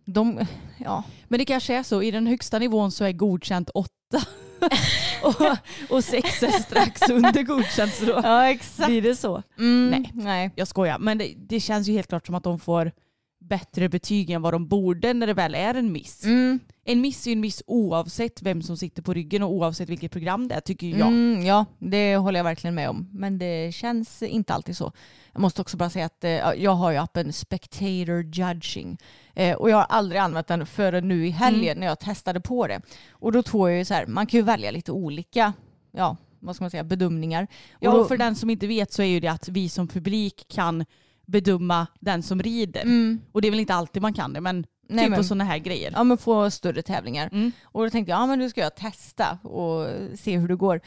de, ja, Men det kanske är så, i den högsta nivån så är godkänt åtta. och, och sex är strax under godkänt så då ja exakt. blir det så. Mm, Nej. nej. Jag skojar, men det, det känns ju helt klart som att de får bättre betyg än vad de borde när det väl är en miss. Mm. En miss är ju en miss oavsett vem som sitter på ryggen och oavsett vilket program det är tycker jag. Mm, ja, det håller jag verkligen med om. Men det känns inte alltid så. Jag måste också bara säga att eh, jag har ju appen Spectator Judging. Eh, och jag har aldrig använt den förrän nu i helgen när jag testade på det. Och då tror jag ju så här, man kan ju välja lite olika, ja, vad ska man säga, bedömningar. Ja, och för den som inte vet så är ju det att vi som publik kan bedöma den som rider. mm, Och det är väl inte alltid man kan det, men Nej, typ på sådana här grejer. ja, men få större tävlingar. Mm. Och då tänkte jag, ja men nu ska jag testa och se hur det går.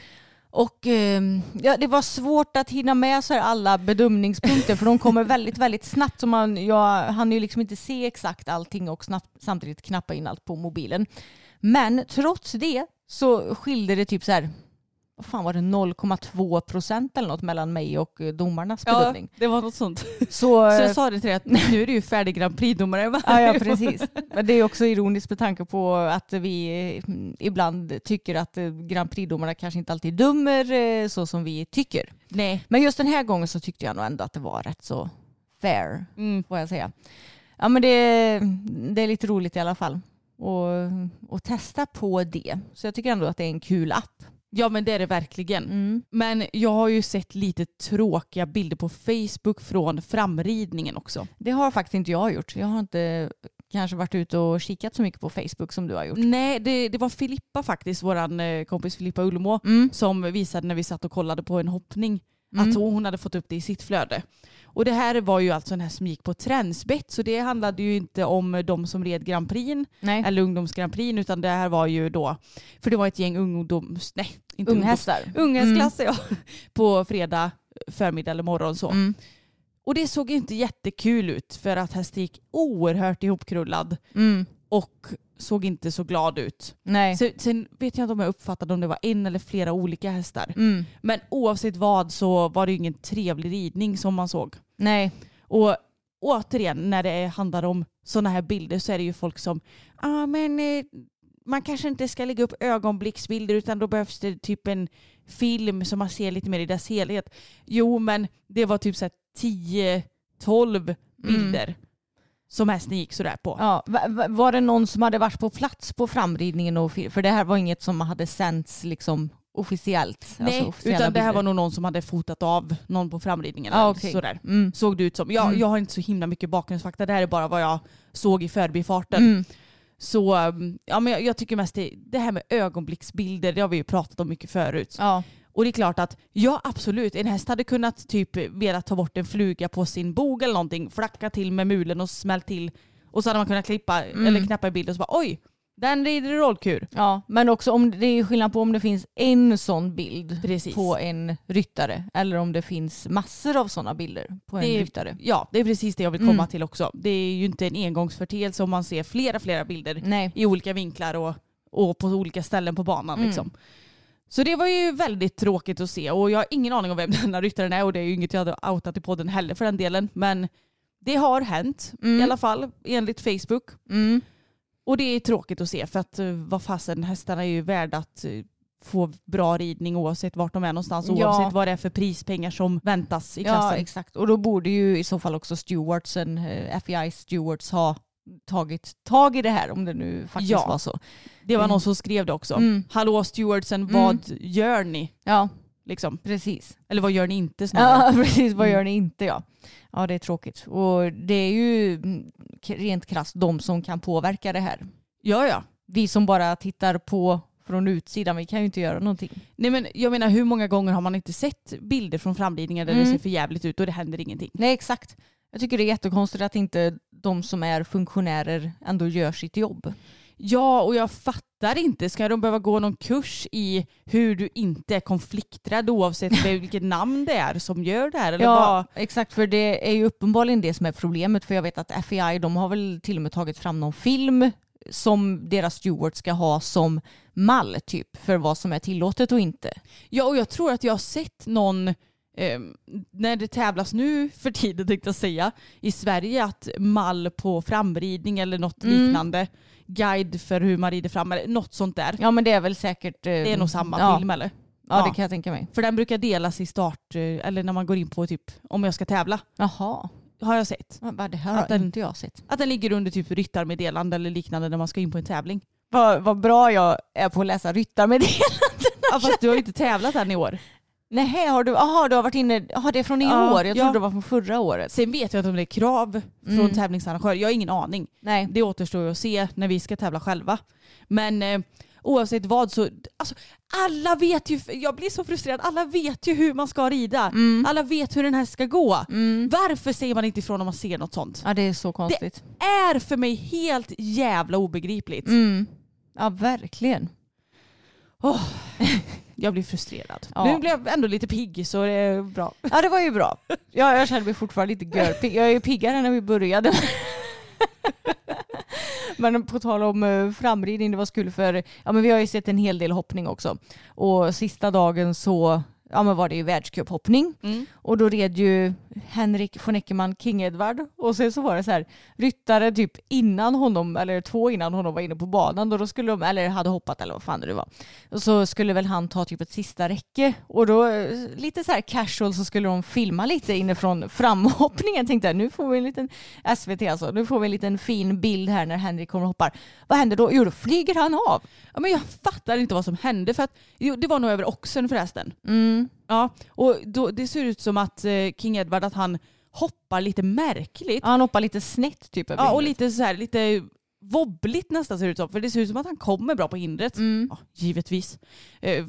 Och ehm, ja, det var svårt att hinna med så här alla bedömningspunkter för de kommer väldigt, väldigt snabbt. Så man, jag hann ju liksom inte se exakt allting och snabbt, samtidigt knappa in allt på mobilen. Men trots det så skilde det typ så här, vad fan var det, 0,2 procent eller något mellan mig och eh, domarnas Ja, bedömning. det var något sånt. Så, Så eh, jag sa det till dig att nu är du ju färdig Grand Prix-domare. Ja, ja, precis. Men det är också ironiskt med tanke på att vi eh, ibland tycker att Grand Prix-domarna kanske inte alltid dömer så som vi tycker. Nej. Men just den här gången så tyckte jag nog ändå att det var rätt så fair, Mm. får jag säga. Ja, men det, det är lite roligt i alla fall. Och, och testa på det. Så jag tycker ändå att det är en kul app. Ja men det är det verkligen. Mm. Men jag har ju sett lite tråkiga bilder på Facebook från framridningen också. Det har faktiskt inte jag gjort. Jag har inte kanske varit ute och kikat så mycket på Facebook som du har gjort. Nej, det, det var Filippa faktiskt, våran eh, kompis Filippa Ullemo, Mm. som visade när vi satt och kollade på en hoppning Mm. att hon hade fått upp det i sitt flöde. Och det här var ju alltså den här som gick på Tränsbett så det handlade ju inte om de som red Grand Prix Nej. eller ungdoms Grand Prix utan det här var ju då, för det var ett gäng ungdoms, nej inte Unghästar. unghästklasser ja, på fredag förmiddag eller morgon så. Mm. Och det såg inte jättekul ut för att hästen gick oerhört ihopkrullad Mm. och såg inte så glad ut. Nej. Så, sen vet jag inte om jag uppfattade om det var en eller flera olika hästar. Mm. Men oavsett vad så var det ju ingen trevlig ridning som man såg. Nej. Och återigen när det handlar om sådana här bilder så är det ju folk som ah, men eh, man kanske inte ska lägga upp ögonblicksbilder utan då behövs det typ en film som man ser lite mer i dess helhet. Jo men det var typ så här 10-12 bilder som hästen gick sådär på. Ja, va- va- var det någon som hade varit på plats på framridningen? Och för det här var inget som hade sänts liksom officiellt? Nej, alltså utan det här var nog någon som hade fotat av någon på framridningen. Eller okej. sådär. Mm. Såg det ut som. Jag, Mm. jag har inte så himla mycket bakgrundsfakta. Det här är bara vad jag såg i förbifarten. Mm. Så um, ja, men jag, jag tycker mest det, det här med ögonblicksbilder, det har vi ju pratat om mycket förut. Ja. Och det är klart att ja absolut, en häst hade kunnat typ vilja ta bort en fluga på sin bog eller någonting, flacka till med mulen och smäll till Och så hade man kunnat klippa Mm. eller knäppa en bild och så bara oj, den rider i rollkur. Ja, men också om det är skillnad på om det finns en sån bild Precis. på en ryttare eller om det finns massor av sådana bilder på en Det är- ryttare. Ja, det är precis det jag vill komma Mm. till också. Det är ju inte en engångsförteelse om man ser flera, flera bilder Nej. i olika vinklar och, och på olika ställen på banan. Mm. Liksom. Så det var ju väldigt tråkigt att se och jag har ingen aning om vem denna ryttaren är och det är ju inget jag hade outat i podden heller för den delen. Men det har hänt Mm. i alla fall enligt Facebook. Mm. Och det är tråkigt att se för att eh, vad fasen, hästarna är ju värda att eh, få bra ridning oavsett vart de är någonstans. Ja. Oavsett vad det är för prispengar som väntas i Ja, klassen. exakt. Och då borde ju i så fall också stewardsen, eh, FBI stewards ha tagit tag i det här om det nu faktiskt Ja. var så. Det var Mm. någon som skrev det också. Mm. Hallå stewardsen, Mm. vad gör ni? Ja, Liksom. precis. Eller vad gör ni inte snarare? Ja, precis. Vad Mm. gör ni inte? Ja. ja, det är tråkigt. Och det är ju mm, rent krasst de som kan påverka det här. Ja, ja. Vi som bara tittar på från utsidan, vi kan ju inte göra någonting. Nej men jag menar hur många gånger har man inte sett bilder från framridningar där det Mm. ser för jävligt ut och det händer ingenting? Nej, exakt. Jag tycker det är jättekonstigt att inte de som är funktionärer ändå gör sitt jobb. Ja, och jag fattar inte. Ska de behöva gå någon kurs i hur du inte är konflikträdd oavsett vilket namn det är som gör det här? Eller Ja, vad? exakt. För det är ju uppenbarligen det som är problemet. För jag vet att FBI, de har väl till och med tagit fram någon film som deras steward ska ha som mall typ för vad som är tillåtet och inte. Ja, och jag tror att jag har sett någon eh, när det tävlas nu för tiden tänkte jag säga i Sverige att mall på framridning eller något Mm. liknande guide för hur man rider fram eller något sånt där. Ja men det är väl säkert... eh, Det är nog samma ja, film eller? Ja, Ja. det kan jag tänka mig. För den brukar delas i start, eh, eller när man går in på typ om jag ska tävla. Jaha, Har jag sett. vad det här Att har den- inte jag sett. Att den ligger under typ ryttarmeddelande eller liknande när man ska in på en tävling. Vad, vad bra jag är på att läsa ryttarmeddelanden. Ja, fast du har ju inte tävlat än i år. Nej, har du, aha, du har varit inne, aha, det är från i Ja, år. Jag ja. trodde det var från förra året. Sen vet jag inte om det är krav från Mm. tävlingsarrangörer. Jag har ingen aning. Nej. Det återstår att se när vi ska tävla själva. Men eh, oavsett vad så, alltså, alla vet ju, jag blir så frustrerad, alla vet ju hur man ska rida. Mm. Alla vet hur den här ska gå. Mm. Varför säger man inte ifrån om man ser något sånt? Ja, det är så konstigt. Är för mig helt jävla obegripligt. Mm. Ja, verkligen. Jag blir frustrerad. Ja. Nu blev jag ändå lite pigg så det är bra. Ja, det var ju bra. Ja, jag känner mig fortfarande lite görpigg. Jag är ju piggare än när vi började. Men på tal om eh, framridning, det var kul för ja, men vi har ju sett en hel del hoppning också. Och sista dagen så ja, men var det ju världscuphoppning. Mm. Och då red ju Henrik von Eckermann King Edward och sen så var det så här ryttare typ innan honom eller två innan honom var inne på banan och då skulle de, eller hade hoppat eller vad fan det var. Och så skulle väl han ta typ ett sista räcke och då eh, lite så här casual så skulle de filma lite inifrån framhoppningen tänkte jag nu får vi en liten SVT alltså, nu får vi en liten fin bild här när Henrik kommer och hoppar. Vad händer då? Jo då flyger han av. Ja, men jag fattar inte vad som hände för att jo, det var nog över oxen förresten. Mm. Ja, och då, det ser ut som att eh, King Edward att han hoppar lite märkligt. Ja, han hoppar lite snett typ Ja, och lite så här, lite wobbligt nästan ser det ut som. För det ser ut som att han kommer bra på hindret. Mm. Ja, givetvis. Eh,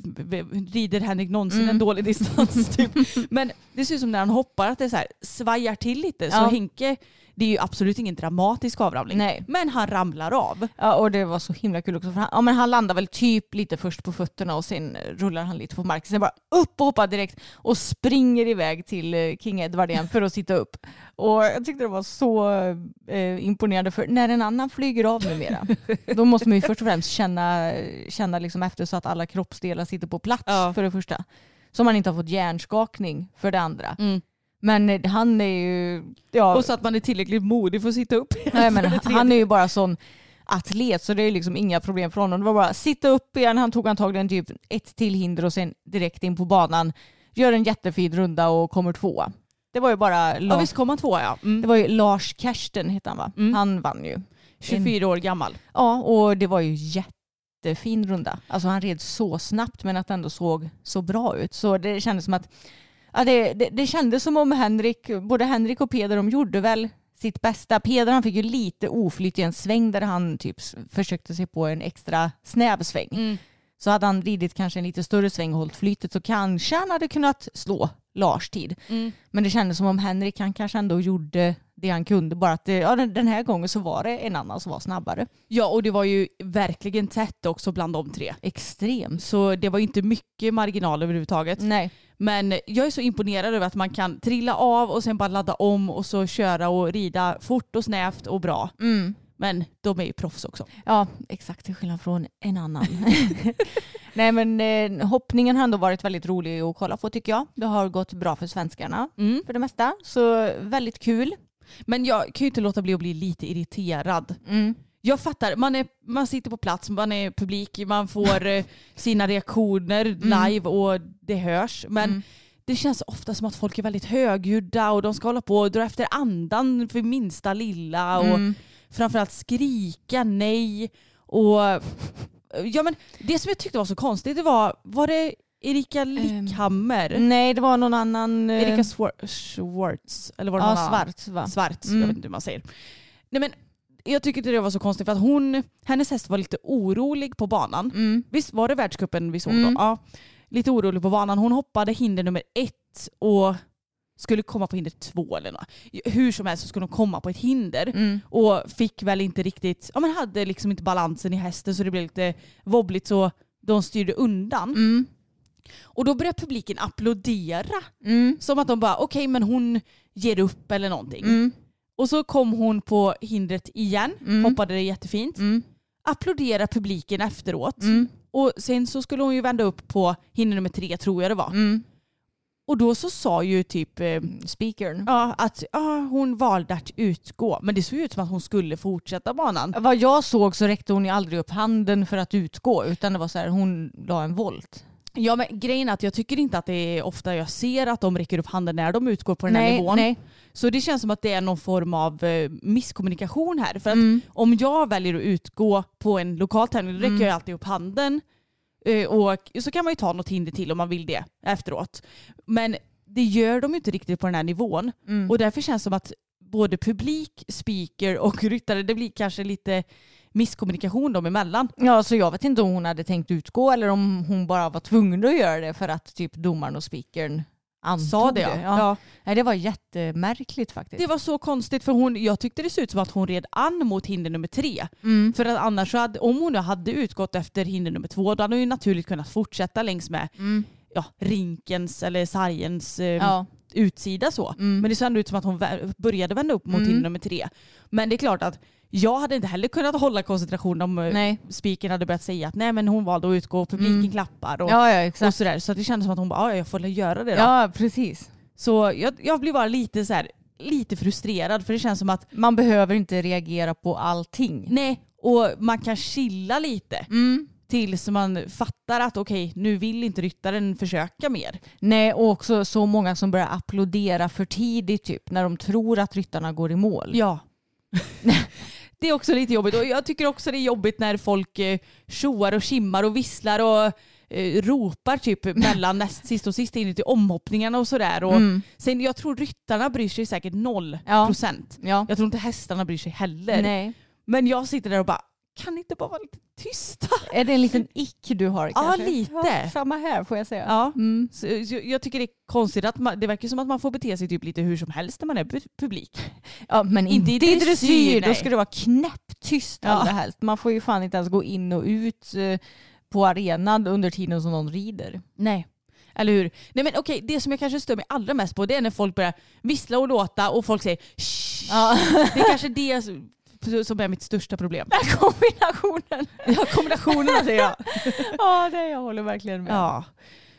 rider Henrik någonsin Mm. en dålig distans? Typ. Men det ser ut som när han hoppar att det så här svajar till lite. Så Ja. Henke, det är ju absolut ingen dramatisk avramling. Nej. Men han ramlar av. Ja, och det var så himla kul också. För han, ja, men han landar väl typ lite först på fötterna och sen rullar han lite på marken. Sen bara upp och hoppar direkt och springer iväg till eh, King Edward igen för att sitta upp. Och jag tyckte det var så eh, imponerande för när en annan flyger av numera då måste man ju först och främst känna, känna liksom efter så att alla kroppsdelar sitter på plats Ja. för det första. Så man inte har fått hjärnskakning för det andra. Mm. Men han är ju... Ja, Och så att man är tillräckligt modig för att sitta upp. Nej, men det han är ju bara sån atlet så det är liksom inga problem för honom. Det var bara sitta upp igen. Han tog antagligen typ ett till hinder och sen direkt in på banan. Gör en jättefin runda och kommer tvåa. Det var ju bara Ja visst kom han tvåa ja. det Mm. var ju Lars Kersten hette han va? Mm. Han vann ju. 24 år gammal. Ja och det var ju jättefin runda. Alltså han red så snabbt men att det ändå såg så bra ut. Så det kändes som att ja, det, det, det kändes som om Henrik, både Henrik och Peder de gjorde väl sitt bästa. Peder han fick ju lite oflyt i en sväng där han typ försökte sig på en extra snäv sväng. Mm. Så hade han ridit kanske en lite större sväng och hållit flytet så kanske han hade kunnat slå Lars tid. Mm. Men det kändes som om Henrik han kanske ändå gjorde det han kunde. Bara att det, ja, den, här gången så var det en annan som var snabbare. Ja och det var ju verkligen tätt också bland de tre. Extremt. Så det var inte mycket marginal överhuvudtaget. Nej. Men jag är så imponerad över att man kan trilla av och sen bara ladda om och så köra och rida fort och snävt och bra. Mm. Men de är ju proffs också. Ja, exakt till skillnad från en annan. Nej men eh, hoppningen har ändå varit väldigt rolig att kolla på tycker jag. Det har gått bra för svenskarna Mm. för det mesta. Så väldigt kul. Men jag kan ju inte låta bli att bli lite irriterad. Mm. Jag fattar, man, är, man sitter på plats, man är publik, man får eh, sina reaktioner live och det hörs. Men Mm. det känns ofta som att folk är väldigt högljudda och de ska hålla på och dra efter andan för minsta lilla och Mm. framförallt skrika nej. Och ja, men det som jag tyckte var så konstigt det var, var det Erika Lickhammer? Nej det var någon annan... eh, Erika Schwartz? Eller var det ja, någon? Svarts va? Svarts, Mm. jag vet inte hur man säger. Nej, men jag tycker inte det var så konstigt för att hon, hennes häst var lite orolig på banan. Mm. Visst var det världscupen vi såg Mm. då? Ja. Lite orolig på banan. Hon hoppade hinder nummer ett och skulle komma på hinder två eller något. Hur som helst så skulle hon komma på ett hinder. Mm. Och fick väl inte riktigt, ja men hade liksom inte balansen i hästen så det blev lite wobbligt så de styrde undan. Mm. Och då började publiken applådera. Mm. Som att de bara okej men hon ger upp eller någonting. Och så kom hon på hindret igen, Mm. hoppade det jättefint. Mm. Applådera publiken efteråt. Mm. Och sen så skulle hon ju vända upp på hinder nummer tre tror jag det var. Mm. Och då så sa ju typ eh, Speakern. ja, att ja, hon valde att utgå. Men det såg ut som att hon skulle fortsätta banan. Vad jag såg så räckte hon ju aldrig upp handen för att utgå utan det var så här hon la en volt. Ja men grejen är att jag tycker inte att det är ofta jag ser att de räcker upp handen när de utgår på den här nej, nivån. nej. Så det känns som att det är någon form av eh, misskommunikation här. För att Mm. om jag väljer att utgå på en lokal tävling då räcker Mm. jag alltid upp handen. Eh, Och så kan man ju ta något hinder till om man vill det efteråt. Men det gör de inte riktigt på den här nivån. Mm. Och därför känns det som att både publik, speaker och ryttare, det blir kanske lite misskommunikation dem emellan. Ja, så jag vet inte om hon hade tänkt utgå eller om hon bara var tvungen att göra det för att typ domaren och speakern antog Sa det ja. Ja. ja. Nej, det var jättemärkligt faktiskt. Det var så konstigt för hon, jag tyckte det såg ut som att hon red an mot hinder nummer tre. Mm. För att annars hade, om hon hade utgått efter hinder nummer två då hade hon ju naturligt kunnat fortsätta längs med Mm. Ja, rinkens eller sargens eh, Ja. utsida så. Mm. Men det såg ändå ut som att hon började vända upp mot Mm. hinder nummer tre. Men det är klart att jag hade inte heller kunnat hålla koncentrationen om eh, speakern hade börjat säga att nej men hon valde att utgå och publiken Mm. klappar och, Ja, ja, och sådär. Så att det kändes som att hon bara ja jag får väl göra det då. Ja, precis. Så jag, jag blir bara lite så här, lite frustrerad för det känns som att Man behöver inte reagera på allting. nej och man kan chilla lite Mm. Tills man fattar att okej nu vill inte ryttaren försöka mer. Nej, och också så många som börjar applådera för tidigt typ när de tror att ryttarna går i mål. Ja. det är också lite jobbigt och jag tycker också det är jobbigt när folk eh, tjoar och kimmar och visslar och eh, ropar typ mellan näst sist och sist in till omhoppningarna och sådär. Och Mm. sen, jag tror ryttarna bryr sig säkert noll Ja. procent. Ja. Jag tror inte hästarna bryr sig heller. Nej. Men jag sitter där och bara, kan ni inte bara vara lite tysta? Är det en liten ick du har Ja, kanske? lite. Ja, samma här får jag säga. Ja. Mm. Så, jag tycker det är konstigt att man, det verkar som att man får bete sig typ lite hur som helst när man är pu- publik. Ja, men Inte i dressyr, dressyr. Då ska det vara knäpptyst Ja. allra helst. Man får ju fan inte ens gå in och ut eh, på arenan under tiden som någon rider. Nej. Eller hur? Nej men okej, det som jag kanske stör mig allra mest på det är när folk börjar vissla och låta och folk säger Shh. Ja. Det är kanske det som är mitt största problem. Kombinationen. Ja, kombinationen av det ja. Ja, det jag håller verkligen med. ja.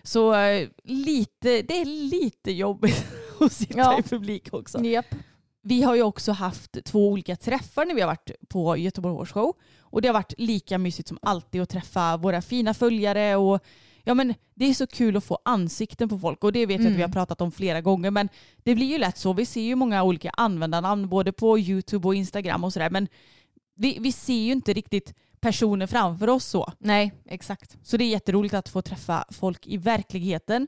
Så eh, lite, det är lite jobbigt att sitta Ja. i publik också. Japp. Vi har ju också haft två olika träffar när vi har varit på Göteborg Horse Show. Och det har varit lika mysigt som alltid att träffa våra fina följare. Och ja, men det är så kul att få ansikten på folk och det vet jag att vi har pratat om flera gånger. Men det blir ju lätt så. Vi ser ju många olika användarnamn både på YouTube och Instagram och sådär. Men vi, vi ser ju inte riktigt personer framför oss så. Nej, exakt. Så det är jätteroligt att få träffa folk i verkligheten.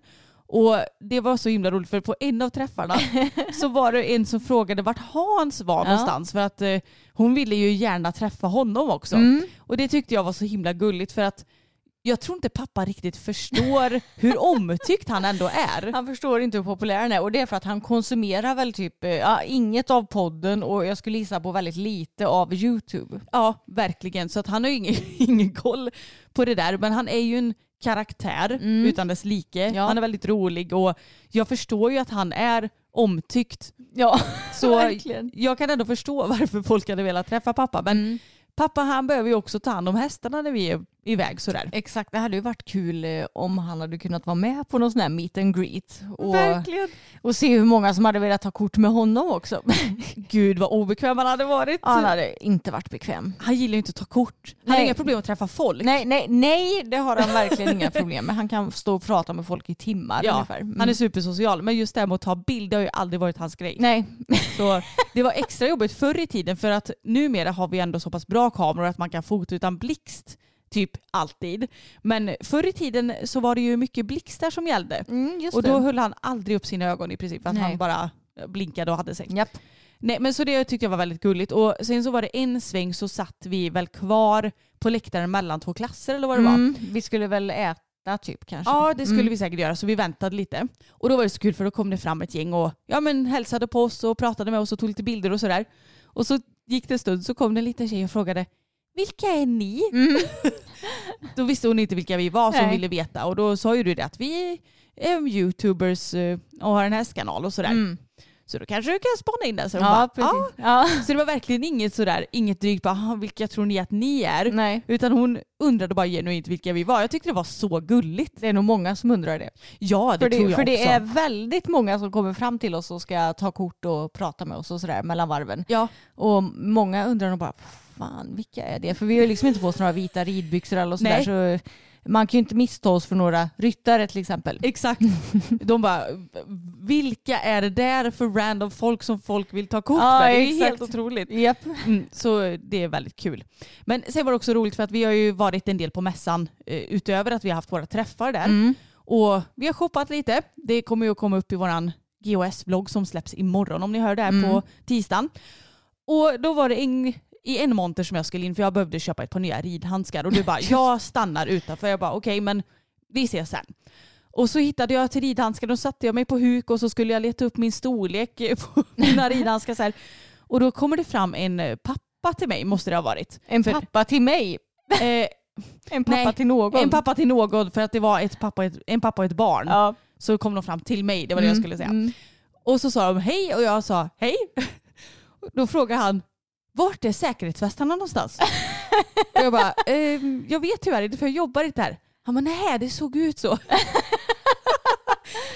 Och det var så himla roligt för på en av träffarna så var det en som frågade vart Hans var Ja. någonstans för att eh, hon ville ju gärna träffa honom också. Mm. Och det tyckte jag var så himla gulligt för att jag tror inte pappa riktigt förstår hur omtyckt han ändå är. Han förstår inte hur populär han är och det är för att han konsumerar väl typ eh, ja, inget av podden och jag skulle gissa på väldigt lite av YouTube. Ja, verkligen. Så att han har ju ingen, ingen koll på det där. Men han är ju en karaktär Mm. utan dess like. Ja. Han är väldigt rolig och jag förstår ju att han är omtyckt. Ja, Så verkligen. jag kan ändå förstå varför folk hade velat träffa pappa. Men Mm. pappa han behöver ju också ta hand om hästarna när vi är iväg sådär. Exakt, det hade ju varit kul eh, om han hade kunnat vara med på någon sån här meet and greet. Och, Verkligen. och se hur många som hade velat ta kort med honom också. Gud vad obekväm han hade varit. Han hade inte varit bekväm. Han gillar ju inte att ta kort. Han har Nej. inga problem att träffa folk. Nej, nej, nej, det har han verkligen inga problem med. Han kan stå och prata med folk i timmar Ja, ungefär. Mm. han är supersocial. Men just det här med att ta bild det har ju aldrig varit hans grej. Nej, Så det var extra jobbigt förr i tiden för att numera har vi ändå så pass bra kameror att man kan fota utan blixt typ alltid. Men förr i tiden så var det ju mycket blixtar som gällde. mm, Och då höll han aldrig upp sina ögon i princip. För att Nej. han bara blinkade och hade sig. Japp. Nej men så det tyckte jag var väldigt gulligt. Och sen så var det en sväng så satt vi väl kvar på läktaren mellan två klasser eller vad det var. Mm, vi skulle väl äta typ kanske. Ja det skulle Mm. vi säkert göra så vi väntade lite. Och då var det så kul för då kom det fram ett gäng och ja, men hälsade på oss och pratade med oss och tog lite bilder och sådär. Och så gick det en stund så kom det en liten tjej och frågade vilka är ni? Mm. Då visste hon inte vilka vi var som Nej. ville veta och då sa ju du det att vi är youtubers eh, och har en hästkanal och sådär. Mm. Så då kanske du kan spana in den. Så, Ja, bara, precis. "Ja." Så det var verkligen inget sådär, inget drygt bara "Ah, vilka tror ni att ni är? Nej, Utan hon undrade bara genuint vilka vi var. Jag tyckte det var så gulligt. det är nog många som undrar det. Ja det, för det, tror jag för det också. är väldigt många som kommer fram till oss och ska ta kort och prata med oss och sådär mellan varven. Ja, Och många undrar nog bara, fan vilka är det? För vi har ju liksom inte på oss några vita ridbyxor eller sådär. Så man kan ju inte missta oss för några ryttare till exempel. exakt. De bara, vilka är det där för random folk som folk vill ta kort Ja, med? Det är exakt. helt otroligt. Japp. Mm, så det är väldigt kul. Men sen var det också roligt för att vi har ju varit en del på mässan eh, utöver att vi har haft våra träffar där. Mm. Och vi har shoppat lite. Det kommer ju att komma upp i våran GOS-vlogg som släpps imorgon om ni hör det här Mm. på tisdagen. Och då var det en, i en monter som jag skulle in för jag behövde köpa ett par nya ridhandskar och du bara jag stannar utanför. Jag bara okej men vi ses sen. Och så hittade jag till ridhandskar och satte jag mig på huk och så skulle jag leta upp min storlek på mina ridhandskar. Så här. Och då kommer det fram en eh, pappa till mig måste det ha varit. En För- pappa till mig. Eh, En pappa Nej, till någon. en pappa till någon för att det var ett pappa ett, en pappa och ett barn. Ja. Så kom de fram till mig, det var det jag Mm, skulle säga. mm. Och så sa de hej och jag sa hej. Då frågade han, vart är säkerhetsvästarna någonstans? och jag bara, ehm, jag vet tyvärr inte för jag jobbar inte här. Han bara, nej det såg ut så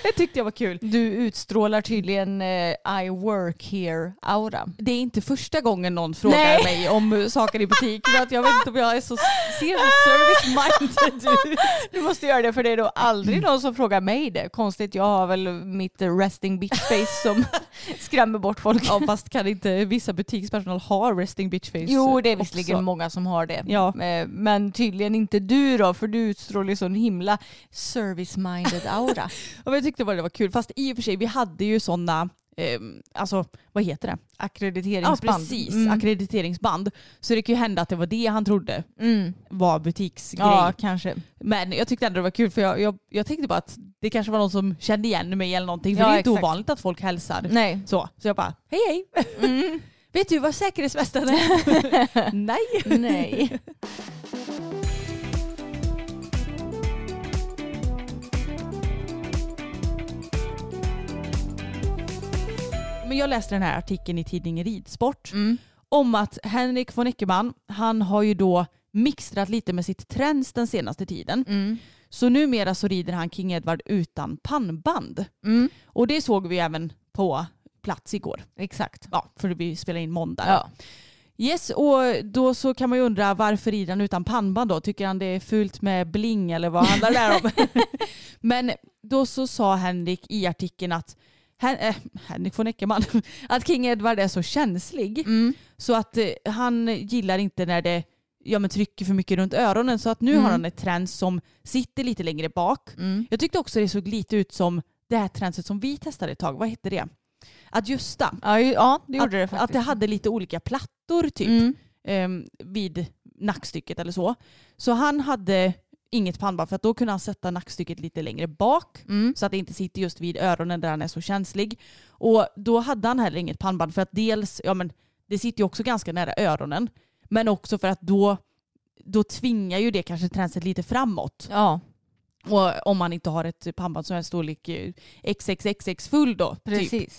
det tyckte jag var kul. Du utstrålar tydligen eh, I work here-aura. Det är inte första gången någon frågar Nej. mig om saker i butik. För att jag vet inte om jag är så, ser så service-minded ut. Du måste göra det för det är då aldrig någon som frågar mig det. Konstigt, jag har väl mitt resting bitch face som skrämmer bort folk. Ja, fast kan inte vissa butikspersonal ha resting bitch face Jo, det är visserligen många som har det. Ja. Eh, Men tydligen inte du då, för du utstrålar ju sån himla service-minded aura. Ja, men jag tyckte bara det var kul. Fast i och för sig, vi hade ju sådana, eh, alltså vad heter det? Ja Ackrediteringsband. precis, Mm. ackrediteringsband. Så det kan ju hända att det var det han trodde Mm. var butiksgrej. Ja, kanske. Men jag tyckte ändå det var kul för jag, jag, jag tänkte bara att det kanske var någon som kände igen mig eller någonting. För Ja, det är inte exakt. ovanligt att folk hälsar. Nej. Så, så jag bara, hej hej. Mm. Vet du vad säkerhetsvästen är? Nej. Nej. Men jag läste den här artikeln i tidningen Ridsport Mm. om att Henrik von Eckermann, han har ju då mixtrat lite med sitt träns den senaste tiden. Mm. Så numera så rider han King Edward utan pannband. Mm. Och det såg vi även på plats igår. Exakt. Ja, för vi spelar in måndag. Ja. Yes, och då så kan man ju undra varför rider han utan pannband då? Tycker han det är fult med bling eller vad handlar det om? Men då så sa Henrik i artikeln att Hen äh, Henrik von Eckermann, att King Edward är så känslig Mm. så att eh, han gillar inte när det ja, men trycker för mycket runt öronen så att nu Mm. har han ett träns som sitter lite längre bak. Mm. Jag tyckte också det såg lite ut som det här tränset som vi testade ett tag, vad hette det? Adjusta. Ja, ja, det gjorde att, det faktiskt. att det hade lite olika plattor typ ehm, vid nackstycket eller så. Så han hade inget pannband för att då kunde han sätta nackstycket lite längre bak Mm. så att det inte sitter just vid öronen där han är så känslig. Och då hade han heller inget pannband för att dels, ja men det sitter ju också ganska nära öronen, men också för att då, då tvingar ju det kanske tränset lite framåt. Ja, Och om man inte har ett pannband som är storlek eh, XXXX full då. Typ.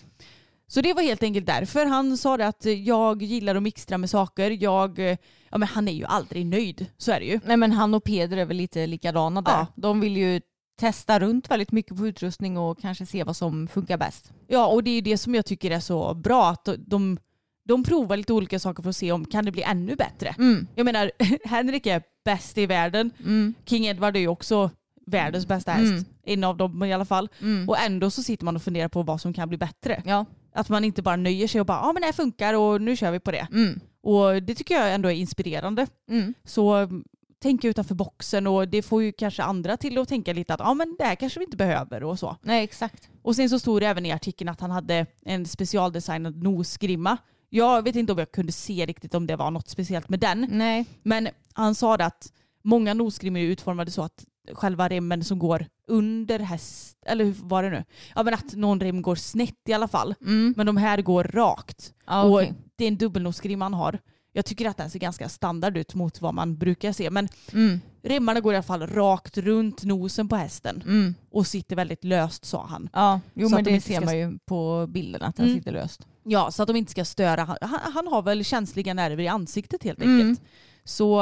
Så det var helt enkelt därför. Han sa det att eh, jag gillar att mixtra med saker. Jag, eh, ja men han är ju aldrig nöjd, så är det ju. Nej men han och Peder är väl lite likadana där. Ja. De vill ju testa runt väldigt mycket på utrustning och kanske se vad som funkar bäst. Ja och det är ju det som jag tycker är så bra. Att de, de provar lite olika saker för att se om kan det bli ännu bättre. Mm. Jag menar, Henrik är bäst i världen. Mm. King Edward är ju också världens bästa häst. Mm. En av dem i alla fall. Mm. Och ändå så sitter man och funderar på vad som kan bli bättre. Ja. Att man inte bara nöjer sig och bara ja men det här funkar och nu kör vi på det. Mm. Och det tycker jag ändå är inspirerande. Mm. Så mm, tänka utanför boxen och det får ju kanske andra till att tänka lite att ja men det här kanske vi inte behöver och så. Nej exakt. Och sen så stod det även i artikeln att han hade en specialdesignad nosgrimma. Jag vet inte om jag kunde se riktigt om det var något speciellt med den. Nej. Men han sa det att många nosgrimmor är utformade så att själva remmen som går under häst, eller hur var det nu? Ja men att någon rem går snett i alla fall. Mm. Men de här går rakt. Ja, och okej. det är en dubbelnosgrimma han har. Jag tycker att den ser ganska standard ut mot vad man brukar se. Men Mm. remmarna går i alla fall rakt runt nosen på hästen Mm. och sitter väldigt löst sa han. Ja, jo Så men det ser ska- man ju på bilden att den Mm. sitter löst. Ja, så att de inte ska störa. Han, han, han har väl känsliga nerver i ansiktet helt Mm. enkelt. Så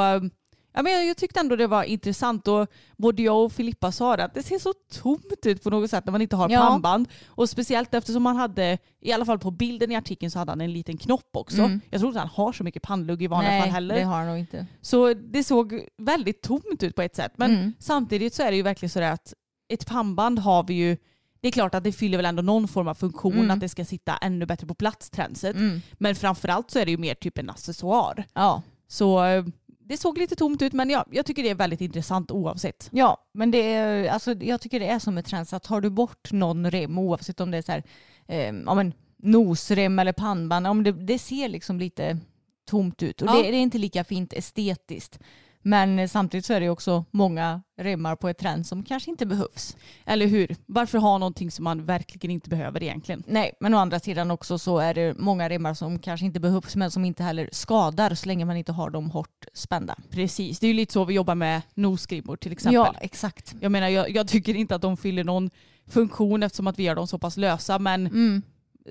ja, men jag, tyckte ändå det var intressant och både jag och Filippa sa det att det ser så tomt ut på något sätt när man inte har Ja. pannband. Och speciellt eftersom han hade, i alla fall på bilden i artikeln så hade han en liten knopp också. Mm. Jag tror inte han har så mycket pannlugg i vanliga Nej, fall heller. det har han nog inte. Så det såg väldigt tomt ut på ett sätt. Men Mm. samtidigt så är det ju verkligen sådär att ett pannband har vi ju, det är klart att det fyller väl ändå någon form av funktion, Mm. att det ska sitta ännu bättre på plats, tränset. Mm. Men framförallt så är det ju mer typ en accessoar. Ja. Så eh, det såg lite tomt ut men ja, jag tycker det är väldigt intressant oavsett. Ja, men det är, alltså, jag tycker det är som ett trend. Så att tar du bort någon rem, oavsett om det är så här, eh, ja, men, nosrem eller pannband, om det, det ser liksom lite tomt ut. Och Ja. det, det är inte lika fint estetiskt. Men samtidigt så är det också många remmar på ett trend som kanske inte behövs. Eller hur? Varför ha någonting som man verkligen inte behöver egentligen? Nej, men å andra sidan också så är det många remmar som kanske inte behövs men som inte heller skadar så länge man inte har dem hårt spända. Precis, det är ju lite så vi jobbar med nosgrimmor till exempel. Ja, exakt. Jag menar, jag, jag tycker inte att de fyller någon funktion eftersom att vi gör dem så pass lösa men Mm.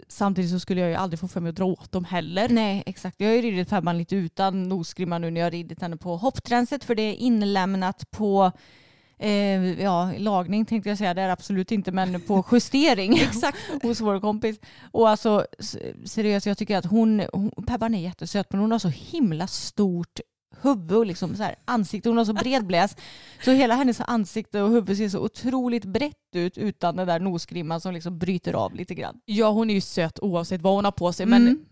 Samtidigt så skulle jag ju aldrig få för mig att dra åt dem heller. Nej, exakt. Jag har ju ridit Fabban lite utan nosgrimma nu när jag har ridit henne på hopptränset för det är inlämnat på eh, ja, lagning tänkte jag säga, det är absolut inte, men på justering Exakt. hos vår kompis. Och alltså seriöst, jag tycker att hon, hon Pebban är jättesöt men hon har så himla stort huvud och liksom så här ansikte. Hon har så bred bläs. Så hela hennes ansikte och huvud ser så otroligt brett ut utan den där nosgrimman som liksom bryter av lite grann. Ja hon är ju söt oavsett vad hon har på sig Mm. men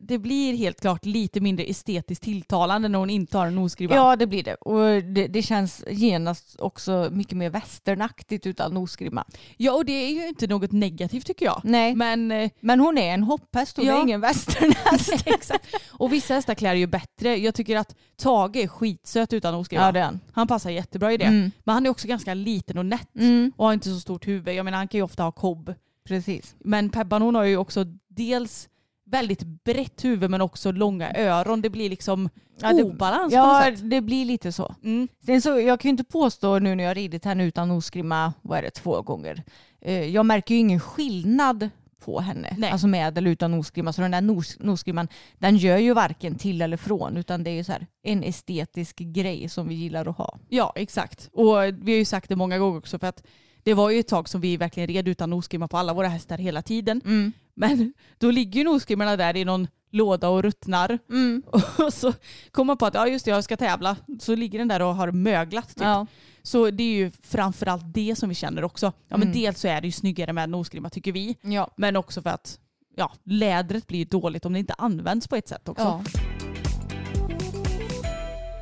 det- blir helt klart lite mindre estetiskt tilltalande när hon inte har en nosgrimma. Ja det blir det. Och det, det känns genast också mycket mer västernaktigt utan nosgrimma. ja och det är ju inte något negativt tycker jag. Nej, men, Men eh, hon är en hopphäst och det Ja. är ingen västernhäst. exakt. Och vissa hästar klär ju bättre. Jag tycker att Tage är skitsöt utan nosgrimma. ja det är han. Han passar jättebra i det. Mm. Men han är också ganska liten och nätt Mm, och har inte så stort huvud. Jag menar han kan ju ofta ha kobb. precis. Men Pebban hon har ju också dels väldigt brett huvud men också långa öron. Det blir liksom Ja, det- obalans på Ja något sätt. det blir lite så. Mm. Sen så, jag kan ju inte påstå nu när jag har ridit henne utan nosgrimma, vad är det, två gånger. Eh, jag märker ju ingen skillnad på henne. Nej. Alltså med eller utan nosgrimma. Så den där nos, nosgrimman, den gör ju varken till eller från. Utan det är ju så här en estetisk grej som vi gillar att ha. Ja exakt. Och vi har ju sagt det många gånger också för att det var ju ett tag som vi verkligen red utan nosgrimma på alla våra hästar hela tiden. Mm. Men då ligger ju nosgrimmorna där i någon låda och ruttnar. Mm. Och så kommer man på att ja just det, jag ska tävla. Så ligger den där och har möglat. Typ. Ja. Så det är ju framförallt det som vi känner också. Ja, men Mm. Dels så är det ju snyggare med nosgrimma tycker vi. Ja. Men också för att ja, lädret blir dåligt om det inte används på ett sätt också. Ja.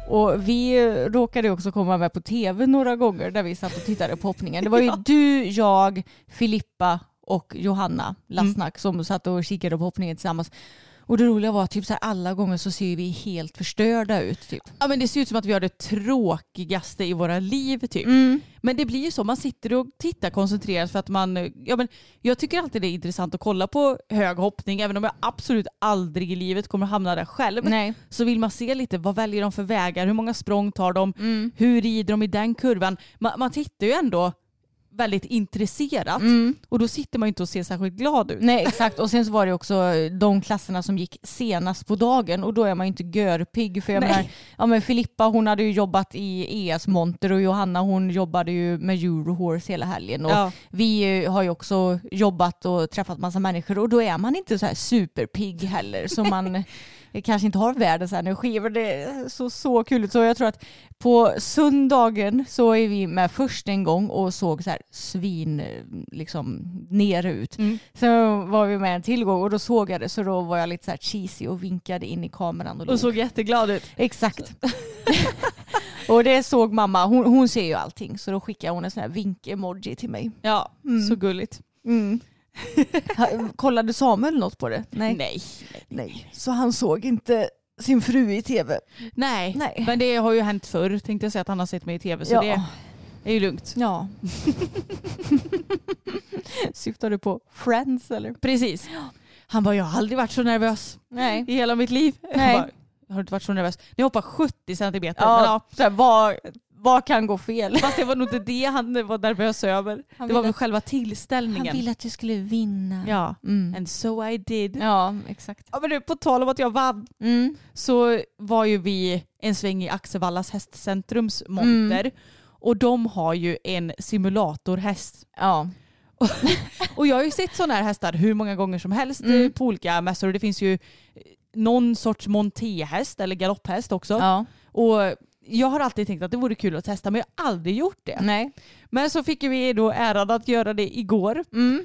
Och vi råkade också komma med på tv några gånger där vi satt och tittade på hoppningen. Det var ju Ja. du, jag, Filippa och Johanna Lassnack som satt och kikade på hoppningen tillsammans. Och det roliga var att typ så här, alla gånger så ser vi helt förstörda ut. Typ. Ja men det ser ut som att vi har det tråkigaste i våra liv typ. Mm. Men det blir ju så, man sitter och tittar koncentrerat för att man, ja men jag tycker alltid det är intressant att kolla på hög hoppning även om jag absolut aldrig i livet kommer hamna där själv. Nej. Så vill man se lite, vad väljer de för vägar, hur många språng tar de, Mm. hur rider de i den kurvan. Man, man tittar ju ändå väldigt intresserat Mm. och då sitter man ju inte och ser särskilt glad ut. Nej exakt och sen så var det också de klasserna som gick senast på dagen och då är man ju inte görpigg för jag Nej. menar, ja men Filippa hon hade ju jobbat i ES monter och Johanna hon jobbade ju med Eurohorse hela helgen och Ja. vi eh, har ju också jobbat och träffat massa människor och då är man inte så här superpigg heller så man eh, kanske inte har världens energi men det såg så kul ut så jag tror att på söndagen så är vi med först en gång och såg så här svin liksom nere ut. Mm. Sen var vi med en till gång och då såg jag det så då var jag lite så här cheesy och vinkade in i kameran. Och, Och såg jätteglad ut. Exakt. och det såg mamma, hon, hon ser ju allting så då skickade hon en sån här vink-emoji till mig. Ja, så gulligt. Ha- Kollade Samuel något på det? Nej. Nej. Nej. Så han såg inte sin fru i tv? Nej. Nej. men det har ju hänt förr tänkte jag säga att han har sett mig i tv så Ja. det är ju lugnt. Ja. Syftar du på Friends eller? Precis. Han bara, jag har aldrig varit så nervös Nej. i hela mitt liv. Nej. Jag bara, har du inte varit så nervös? Ni hoppar 70 centimeter. Ja, Men ja, här, vad, kan gå fel? fast det var nog inte det han var nervös över. Han det var väl att- själva Han tillställningen. ville att du skulle vinna. Ja, Mm. and so I did. Ja, exakt. Ja, men du, på tal om att jag vann Mm. så var ju vi en sväng i Axevallas hästcentrums monter. Mm. Och de har ju en simulatorhäst. Ja. Och jag har ju sett sådana här hästar hur många gånger som helst Mm. eh, på olika mässor. Det finns ju någon sorts montéhäst eller galopphäst också. ja. Och jag har alltid tänkt att det vore kul att testa men jag har aldrig gjort det. Nej. Men så fick vi då äran att göra det igår. Mm.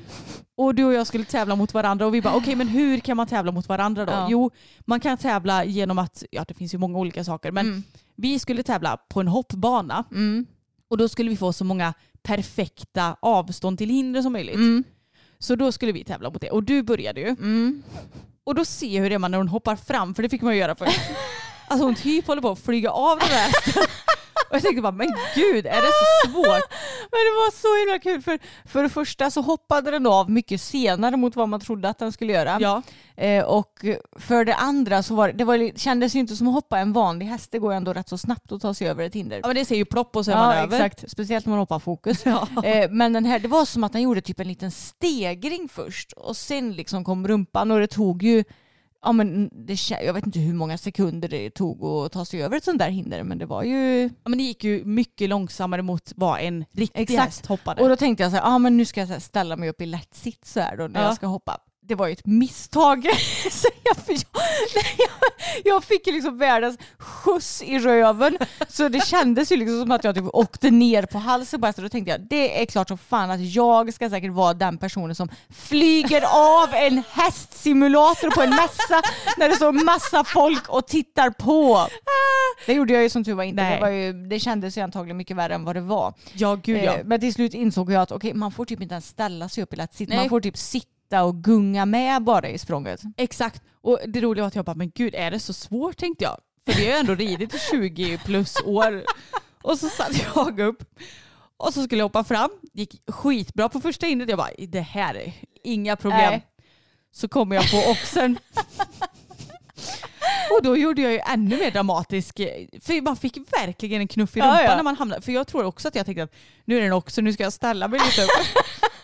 Och du och jag skulle tävla mot varandra och vi bara okej men hur kan man tävla mot varandra då? Ja. Jo man kan tävla genom att, ja det finns ju många olika saker men Mm. vi skulle tävla på en hoppbana Mm. och då skulle vi få så många perfekta avstånd till hinder som möjligt. Mm. Så då skulle vi tävla mot det och du började ju. Mm. Och då ser jag hur det är man när hon hoppar fram, för det fick man ju göra först. Alltså hon typ håller på att flyga av den där hästen. Och jag tänkte bara, men gud är det så svårt? Men det var så himla kul för för det första så hoppade den av mycket senare mot vad man trodde att den skulle göra. Ja, Eh, och för det andra så var det, var, kändes ju inte som att hoppa en vanlig häst. Det går ju ändå rätt så snabbt att ta sig över ett hinder. ja men det ser ju plopp och så är man Ja, över. exakt. Speciellt när man hoppar fokus. Ja. Eh, men den här, det var som att den gjorde typ en liten stegring först och sen liksom kom rumpan och det tog ju Ja, men det, jag vet inte hur många sekunder det tog att ta sig över ett sånt där hinder men det var ju... Ja, men det gick ju mycket långsammare mot vad en riktig Exakt. häst hoppade. Och då tänkte jag så här, ah, men nu ska jag ställa mig upp i lätt sitt så här då när Ja. jag ska hoppa. Det var ju ett misstag. så jag, jag, jag, fick liksom världens skjuts i röven. Så det kändes ju liksom som att jag typ åkte ner på halsen på hästen. Då tänkte jag, det är klart som fan att jag ska säkert vara den personen som flyger av en hästsimulator på en mässa när det står massa folk och tittar på. Det gjorde jag ju som tur var inte. Det, var ju, det kändes ju antagligen mycket värre än vad det var. ja gud ja. Eh, Men till slut insåg jag att okej, man får typ inte ens ställa sig upp i lätt sitt. Man får typ sitta och gunga med bara i språnget. Exakt. Och det roliga var att jag bara, men gud är det så svårt tänkte jag. För vi har ju ändå ridit i 20 plus år. Och så satt jag upp och så skulle jag hoppa fram. Gick skitbra på första hindret. Jag bara, det här är inga problem. Nej. Så kommer jag på oxen. Och då gjorde jag ju ännu mer dramatisk, för man fick verkligen en knuff i Ja, rumpan ja. när man hamnade. För jag tror också att jag tänkte att nu är den också, nu ska jag ställa mig lite upp.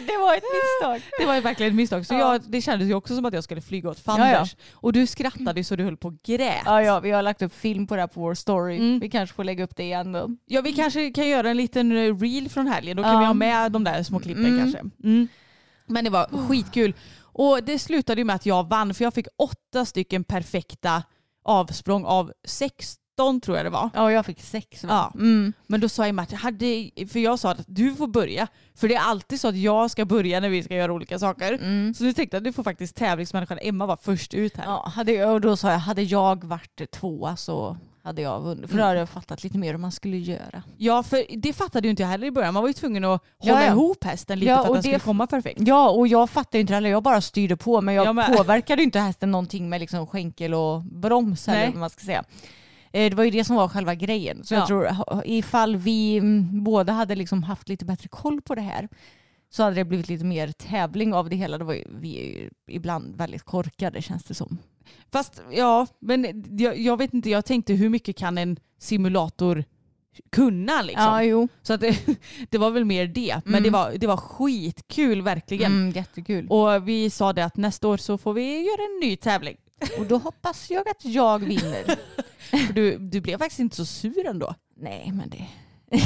det var ett misstag. Det var ju verkligen ett misstag. Så Ja. jag, det kändes ju också som att jag skulle flyga åt Ja, fanders. Och du skrattade så du höll på att grät. Ja, ja, vi har lagt upp film på det här på vår story. Mm. Vi kanske får lägga upp det igen då. Ja vi kanske kan göra en liten eh, reel från helgen. Då kan Ja. vi ha med de där små klippen Mm. kanske. Mm. Men det var skitkul. Och det slutade ju med att jag vann för jag fick åtta stycken perfekta avsprång av 16 tror jag det var. Ja, jag fick sex. va? Ja. Mm. Men då sa Emma att jag hade, för jag sa att du får börja. För det är alltid så att jag ska börja när vi ska göra olika saker. Mm. Så nu tänkte jag att du får faktiskt tävlingsmänniskan Emma vara först ut här. Ja, hade, och då sa jag, hade jag varit tvåa så hade jag vunnit. För då hade jag fattat lite mer hur man skulle göra. Ja, för det fattade ju inte jag heller i början. Man var ju tvungen att Ja, hålla ja. ihop hästen lite Ja, för att den skulle komma perfekt. Ja, och jag fattade ju inte heller. Jag bara styrde på. Men jag Jag påverkade ju inte hästen någonting med liksom skänkel och broms eller vad man ska säga. Eh, Det var ju det som var själva grejen. Så Ja. jag tror ifall vi mm, båda hade liksom haft lite bättre koll på det här så hade det blivit lite mer tävling av det hela. Det var ju, vi är ju ibland väldigt korkade känns det som. Fast ja, men jag, jag vet inte, jag tänkte hur mycket kan en simulator kunna liksom? Ja. Så att det, det var väl mer det. Men Mm. det, var, det var skitkul verkligen. Mm, jättekul. Och vi sa det att nästa år så får vi göra en ny tävling. Och då hoppas jag att jag vinner. För du, du blev faktiskt inte så sur ändå. Nej, men det...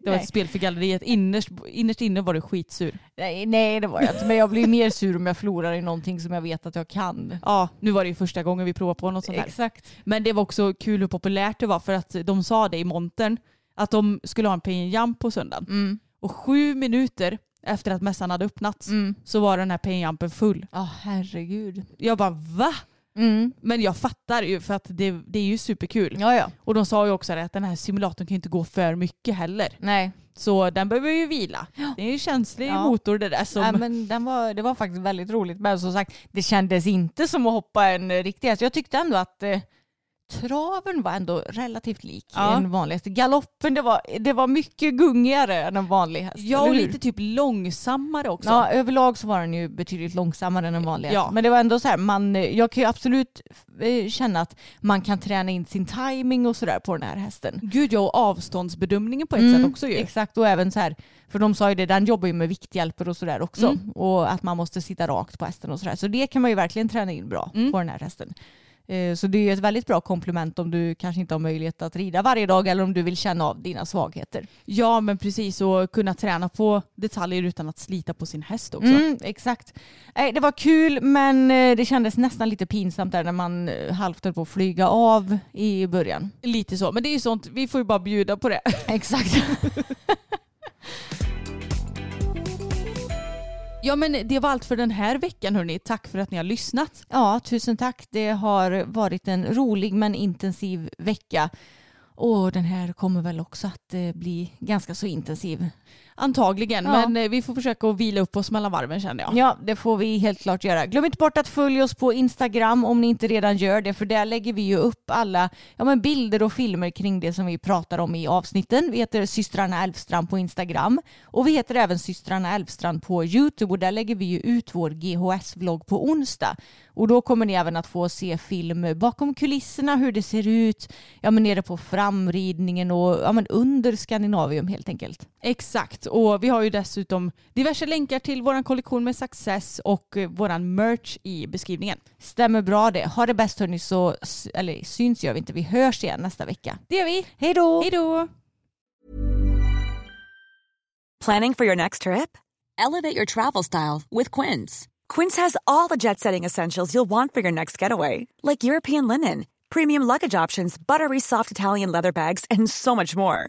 Det var ett spel för galleriet. Innerst, innerst inne var du skitsur. Nej, nej, det var jag inte. Men jag blir mer sur om jag förlorar i någonting som jag vet att jag kan. Ja, nu var det ju första gången vi provade på något sånt här. Exakt. Men det var också kul hur populärt det var för att de sa det i montern att de skulle ha en pay jump på söndagen. Mm. Och sju minuter efter att mässan hade öppnats Mm. så var den här pay jumpen full. Ja, herregud. Jag bara va? Mm. Men jag fattar ju för att det, det är ju superkul. Ja, ja. Och de sa ju också att den här simulatorn kan ju inte gå för mycket heller. Nej. Så den behöver ju vila. Det är ju en känslig Ja. motor det där som... Ja, men den var, det var faktiskt väldigt roligt. Men som sagt, det kändes inte som att hoppa en riktig häst. Jag tyckte ändå att eh, traven var ändå relativt lik Ja. en vanlig häst. Galoppen, det var, det var mycket gungigare än en vanlig häst. Ja och lite typ långsammare också. Ja, överlag så var den ju betydligt långsammare än en vanlig häst. Ja. Men det var ändå så här, man, jag kan ju absolut eh, känna att man kan träna in sin timing och sådär på den här hästen. Gud ja och avståndsbedömningen på ett Mm, sätt också ju. Exakt, och även så här, för de sa ju det, den jobbar ju med vikthjälper och sådär också. Mm. Och att man måste sitta rakt på hästen och sådär. Så det kan man ju verkligen träna in bra Mm. på den här hästen. Eh, Så det är ett väldigt bra komplement om du kanske inte har möjlighet att rida varje dag eller om du vill känna av dina svagheter. Ja men precis och kunna träna på detaljer utan att slita på sin häst också. Mm, exakt. Nej, det var kul men eh, det kändes nästan lite pinsamt där när man eh, halvt höll på att flyga av i början. Lite så, men det är ju sånt, vi får ju bara bjuda på det. Exakt. Ja men det var allt för den här veckan hörni. Tack för att ni har lyssnat. Ja, tusen tack. Det har varit en rolig men intensiv vecka. Och den här kommer väl också att eh, bli ganska så intensiv. Antagligen, Ja. men eh, vi får försöka att vila upp oss mellan varven känner jag. Ja, det får vi helt klart göra. Glöm inte bort att följa oss på Instagram om ni inte redan gör det, för där lägger vi ju upp alla ja, men bilder och filmer kring det som vi pratar om i avsnitten. Vi heter systrarna Elfstrand på Instagram och vi heter även systrarna Elfstrand på YouTube och där lägger vi ju ut vår GHS-vlogg på onsdag. Och då kommer ni även att få se film bakom kulisserna, hur det ser ut, ja men nere på framridningen och ja men under Skandinavium helt enkelt. Exakt, och vi har ju dessutom diverse länkar till vår kollektion med Success och eh, våran merch i beskrivningen. Stämmer bra det. Ha det bäst hörni så, eller syns gör vi inte, vi hörs igen nästa vecka. Det gör vi. Hej då! Hej då! Planning for your next trip? Elevate your travel style with Quince. Quince has all the jet setting essentials you'll want for your next getaway, like European linen, premium luggage options, buttery soft Italian leather bags, and so much more.